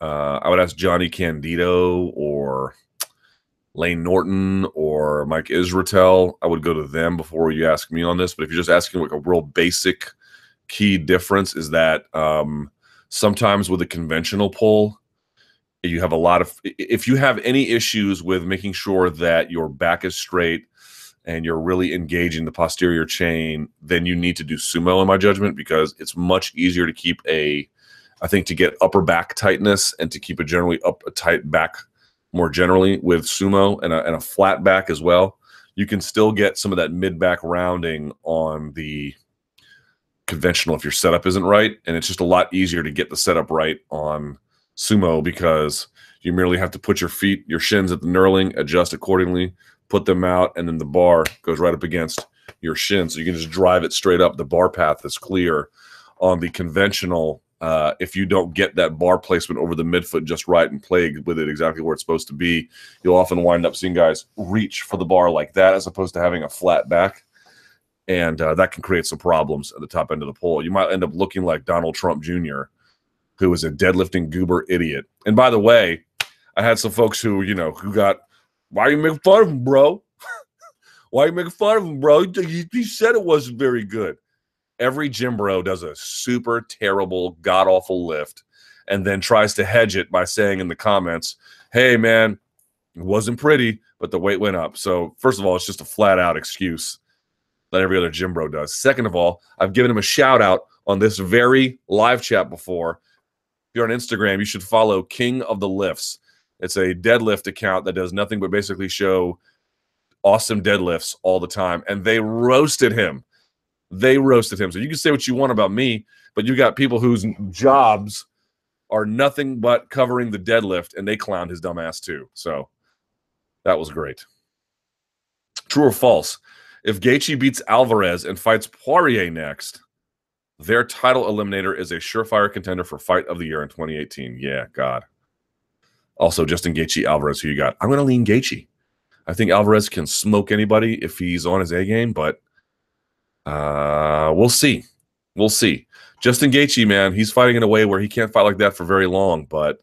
A: Uh, I would ask Jonnie Candito or Layne Norton or Mike Israetel. I would go to them before you ask me on this. But if you're just asking like a real basic key difference, is that um, sometimes with a conventional pull you have a lot of if you have any issues with making sure that your back is straight and you're really engaging the posterior chain then you need to do sumo in my judgment because it's much easier to keep a i think to get upper back tightness and to keep a generally up a tight back more generally with sumo and a, and a flat back as well you can still get some of that mid back rounding on the conventional if your setup isn't right. And it's just a lot easier to get the setup right on sumo because you merely have to put your feet, your shins at the knurling, adjust accordingly, put them out, and then the bar goes right up against your shin. So you can just drive it straight up. The bar path is clear. On the conventional, uh, if you don't get that bar placement over the midfoot just right and play with it exactly where it's supposed to be, you'll often wind up seeing guys reach for the bar like that as opposed to having a flat back and uh, that can create some problems at the top end of the poll. You might end up looking like Donald Trump Jr., who is a deadlifting goober idiot. And by the way, I had some folks who, you know, who got, why are you making fun of him, bro? why are you making fun of him, bro? He, he said it wasn't very good. Every gym bro does a super terrible, god awful lift and then tries to hedge it by saying in the comments, hey, man, it wasn't pretty, but the weight went up. So, first of all, it's just a flat out excuse that every other gym bro does. Second of all, I've given him a shout out on this very live chat before. If you're on Instagram, you should follow King of the Lifts. It's a deadlift account that does nothing but basically show awesome deadlifts all the time. And they roasted him. They roasted him. So you can say what you want about me, but you got people whose jobs are nothing but covering the deadlift, and they clowned his dumbass too. So that was great. True or false? If Gaethje beats Alvarez and fights Poirier next, their title eliminator is a surefire contender for Fight of the Year in 2018. Yeah, God. Also, Justin Gaethje, Alvarez, who you got? I'm going to lean Gaethje. I think Alvarez can smoke anybody if he's on his A game, but uh, we'll see. We'll see. Justin Gaethje, man, he's fighting in a way where he can't fight like that for very long, but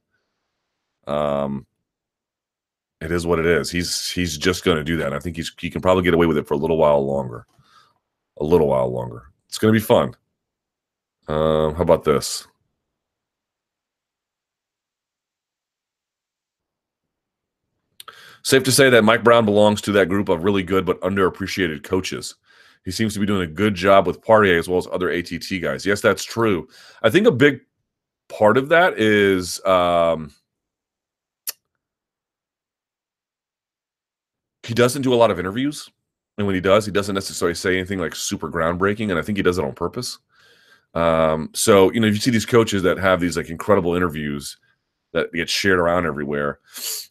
A: um, it is what it is. He's he's just going to do that. And I think he's he can probably get away with it for a little while longer, a little while longer. It's going to be fun. Um, how about this? Safe to say that Mike Brown belongs to that group of really good but underappreciated coaches. He seems to be doing a good job with Poirier as well as other ATT guys. Yes, that's true. I think a big part of that is um, he doesn't do a lot of interviews. And when he does, he doesn't necessarily say anything like super groundbreaking. And I think he does it on purpose. Um, so, you know, if you see these coaches that have these like incredible interviews that get shared around everywhere,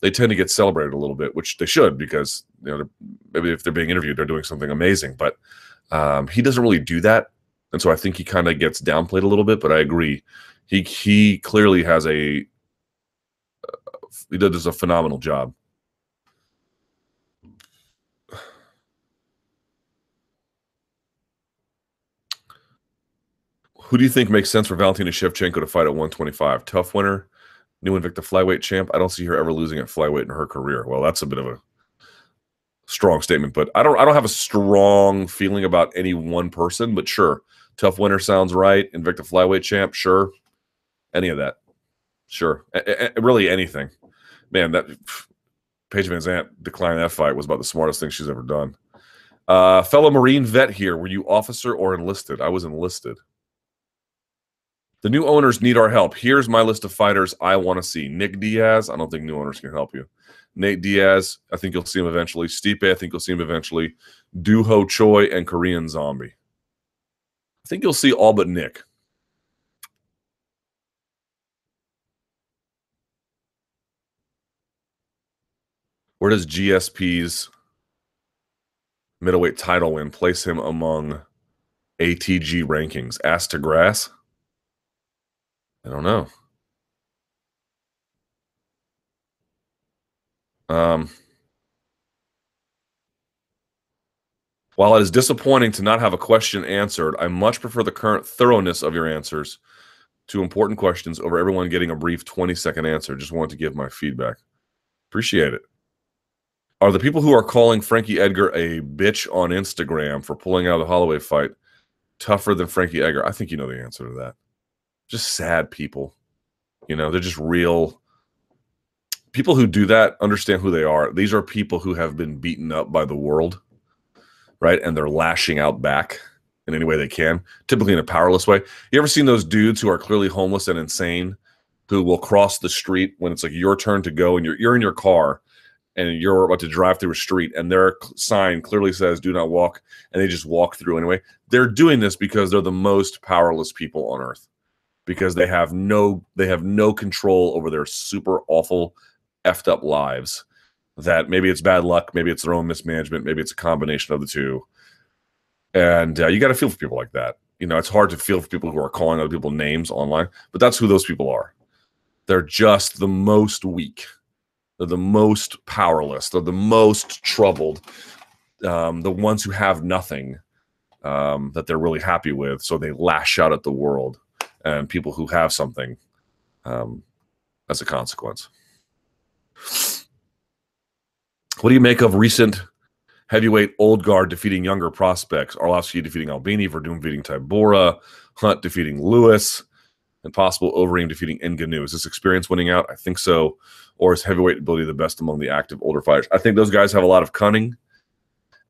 A: they tend to get celebrated a little bit, which they should because, you know, maybe if they're being interviewed, they're doing something amazing. But um, he doesn't really do that. And so I think he kind of gets downplayed a little bit, but I agree. He, he clearly has a, uh, he does a phenomenal job. Who do you think makes sense for Valentina Shevchenko to fight at 125? TUF winner, new Invicta flyweight champ. I don't see her ever losing at flyweight in her career. Well, that's a bit of a strong statement, but I don't I don't have a strong feeling about any one person, but sure. TUF winner sounds right. Invicta flyweight champ, sure. Any of that. Sure. A- a- really anything. Man, that Paige VanZant declining that fight was about the smartest thing she's ever done. Uh, fellow Marine vet here. Were you officer or enlisted? I was enlisted. The new owners need our help. Here's my list of fighters I want to see. Nick Diaz. I don't think new owners can help you. Nate Diaz. I think you'll see him eventually. Stipe. I think you'll see him eventually. Doo Ho Choi and Korean Zombie. I think you'll see all but Nick. Where does GSP's middleweight title win place him among ATG rankings? Ass to grass. I don't know. Um, while it is disappointing to not have a question answered, I much prefer the current thoroughness of your answers to important questions over everyone getting a brief 20 second answer. Just wanted to give my feedback. Appreciate it. Are the people who are calling Frankie Edgar a bitch on Instagram for pulling out of the Holloway fight tougher than Frankie Edgar? I think you know the answer to that just sad people. You know, they're just real people who do that understand who they are. These are people who have been beaten up by the world, right? And they're lashing out back in any way they can, typically in a powerless way. You ever seen those dudes who are clearly homeless and insane who will cross the street when it's like your turn to go and you're you're in your car and you're about to drive through a street and their sign clearly says do not walk and they just walk through anyway. They're doing this because they're the most powerless people on earth because they have no they have no control over their super awful effed up lives that maybe it's bad luck maybe it's their own mismanagement maybe it's a combination of the two. And uh, you got to feel for people like that. You know it's hard to feel for people who are calling other people names online but that's who those people are. They're just the most weak. They're the most powerless. They're the most troubled. Um, the ones who have nothing um, that they're really happy with so they lash out at the world and people who have something um, as a consequence. What do you make of recent heavyweight old guard defeating younger prospects? Arlovsky defeating Albini, Werdum defeating Tybura, Hunt defeating Lewis, and possible Overeem defeating Ngannou. Is this experience winning out? I think so. Or is heavyweight ability the best among the active older fighters? I think those guys have a lot of cunning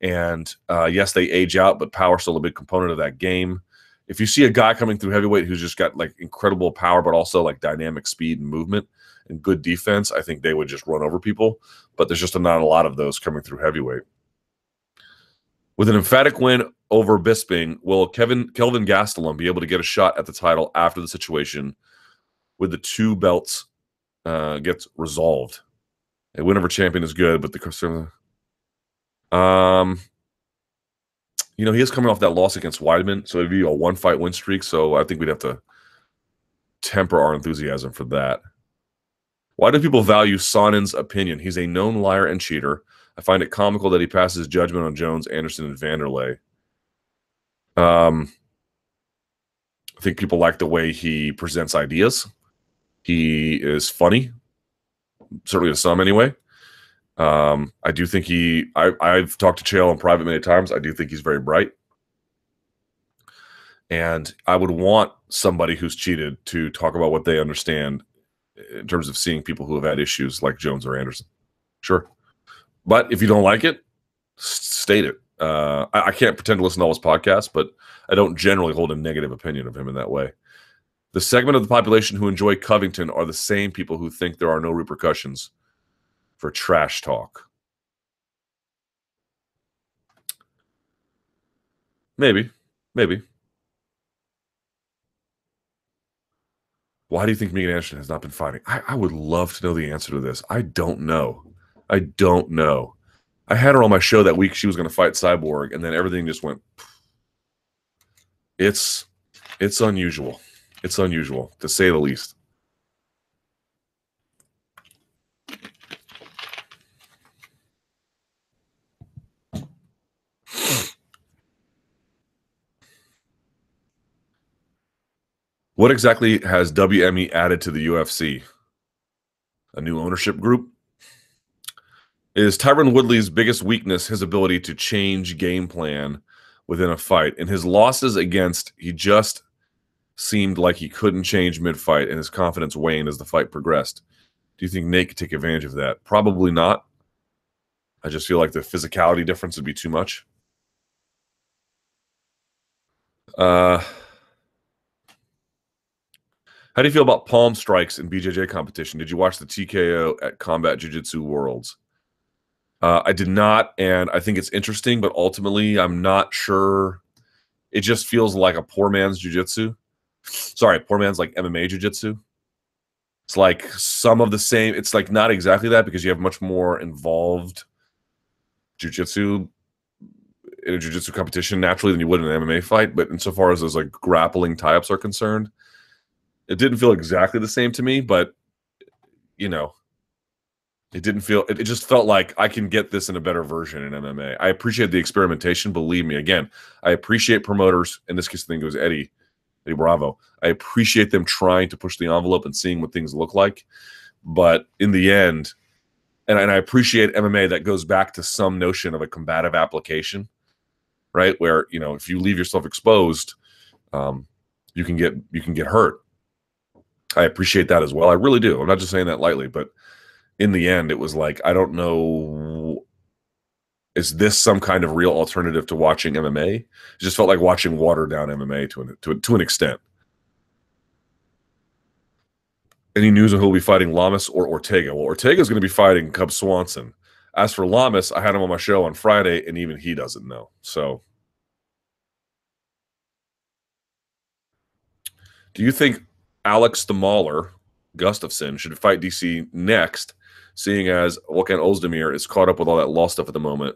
A: And uh, yes, they age out, but power's still a big component of that game. If you see a guy coming through heavyweight who's just got like incredible power, but also like dynamic speed and movement and good defense, I think they would just run over people. But there's just not a lot of those coming through heavyweight. With an emphatic win over Bisping, will Kevin Kelvin Gastelum be able to get a shot at the title after the situation with the two belts uh, gets resolved? A win over champion is good, but the um, you know, he is coming off that loss against Weidman, so it'd be a one fight win streak. So I think we'd have to temper our enthusiasm for that. Why do people value Sonnen's opinion? He's a known liar and cheater. I find it comical that he passes judgment on Jones, Anderson, and Wanderlei. Um, I think people like the way he presents ideas. He is funny, certainly to some anyway. Um, I do think he. I, I've talked to Chael in private many times. I do think he's very bright, and I would want somebody who's cheated to talk about what they understand in terms of seeing people who have had issues like Jones or Anderson. Sure, but if you don't like it, state it. Uh, I, I can't pretend to listen to all his podcasts, but I don't generally hold a negative opinion of him in that way. The segment of the population who enjoy Covington are the same people who think there are no repercussions for trash talk. Maybe, maybe. Why do you think Megan Anderson has not been fighting? I, I would love to know the answer to this. I don't know. I don't know. I had her on my show that week. She was going to fight Cyborg, and then everything just went. It's it's unusual. It's unusual to say the least. What exactly has WME added to the UFC? A new ownership group? Is Tyron Woodley's biggest weakness his ability to change game plan within a fight? In his losses against, he just seemed like he couldn't change mid fight and his confidence waned as the fight progressed. Do you think Nate could take advantage of that? Probably not. I just feel like the physicality difference would be too much. Uh, how do you feel about palm strikes in BJJ competition? Did you watch the TKO at Combat Jiu Jitsu Worlds? Uh, I did not, and I think it's interesting, but ultimately, I'm not sure. It just feels like a poor man's jiu-jitsu. Sorry, poor man's like MMA jiu-jitsu. It's like some of the same. It's like not exactly that because you have much more involved jiu-jitsu in a jiu-jitsu competition naturally than you would in an MMA fight. But insofar as those like grappling tie-ups are concerned, it didn't feel exactly the same to me, but you know, it didn't feel it, it just felt like I can get this in a better version in MMA. I appreciate the experimentation, believe me. Again, I appreciate promoters, in this case the thing goes Eddie, Eddie Bravo. I appreciate them trying to push the envelope and seeing what things look like. But in the end, and, and I appreciate MMA that goes back to some notion of a combative application, right? Where, you know, if you leave yourself exposed, um, you can get you can get hurt I appreciate that as well. I really do. I'm not just saying that lightly, but in the end, it was like I don't know. Is this some kind of real alternative to watching MMA? It just felt like watching watered down MMA to an to, to an extent. Any news on who will be fighting Lamas or Ortega? Well, Ortega is going to be fighting Cub Swanson. As for Lamas, I had him on my show on Friday, and even he doesn't know. So, do you think Alex the Mauler Gustafsson should fight DC next, seeing as Volkan Ozdemir is caught up with all that law stuff at the moment.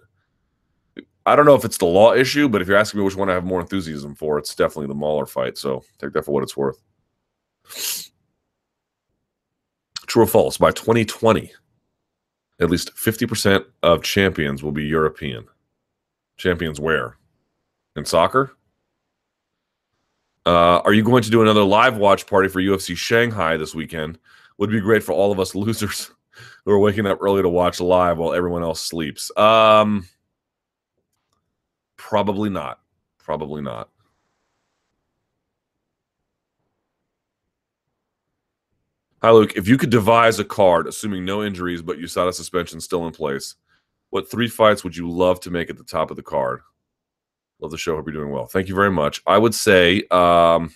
A: I don't know if it's the law issue, but if you're asking me which one I have more enthusiasm for, it's definitely the Mauler fight. So take that for what it's worth. True or false? By 2020, at least 50% of champions will be European. Champions where? In soccer? Uh, are you going to do another live watch party for UFC Shanghai this weekend? Would be great for all of us losers who are waking up early to watch live while everyone else sleeps. Um, probably not. Probably not. Hi, Luke. If you could devise a card, assuming no injuries, but USADA suspension still in place, What three fights would you love to make at the top of the card? Love the show. Hope you're doing well. Thank you very much. I would say um,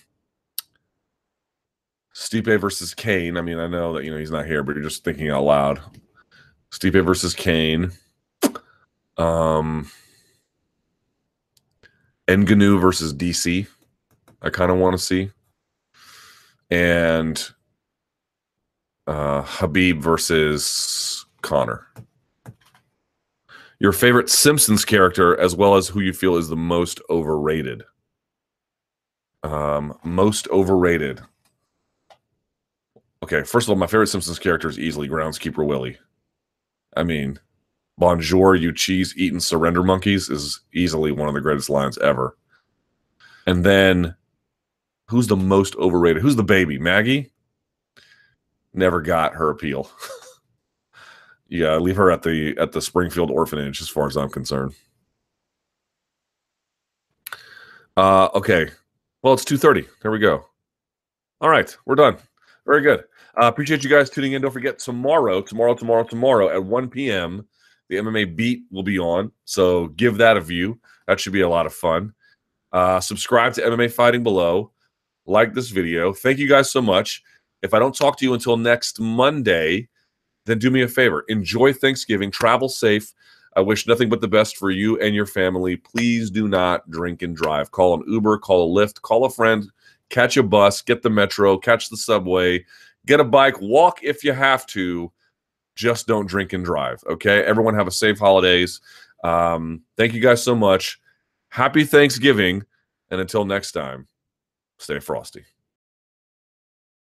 A: Stipe versus Cain. I mean, I know that you know he's not here, but you're just thinking out loud. Stipe versus Cain. Um, Ngannou versus DC. I kind of want to see. And uh, Khabib versus Conor. Your favorite Simpsons character, as well as who you feel is the most overrated. Um, most overrated. Okay, first of all, my favorite Simpsons character is easily Groundskeeper Willie. I mean, Bonjour, you cheese eating surrender monkeys is easily one of the greatest lines ever. And then who's the most overrated? Who's the baby? Maggie? Never got her appeal. yeah, leave her at the at the Springfield orphanage as far as I'm concerned. Uh okay. Well, it's 2:30. There we go. All right, we're done. Very good. Uh, appreciate you guys tuning in. Don't forget tomorrow, tomorrow, tomorrow, tomorrow at 1 p.m. The MMA Beat will be on. So give that a view. That should be a lot of fun. Uh, subscribe to MMA Fighting below. Like this video. Thank you guys so much. If I don't talk to you until next Monday, then do me a favor. Enjoy Thanksgiving. Travel safe. I wish nothing but the best for you and your family. Please do not drink and drive. Call an Uber, call a Lyft, call a friend, catch a bus, get the metro, catch the subway, get a bike, walk if you have to just don't drink and drive. Okay. Everyone have a safe holidays. Um, thank you guys so much. Happy Thanksgiving. And until next time, stay frosty.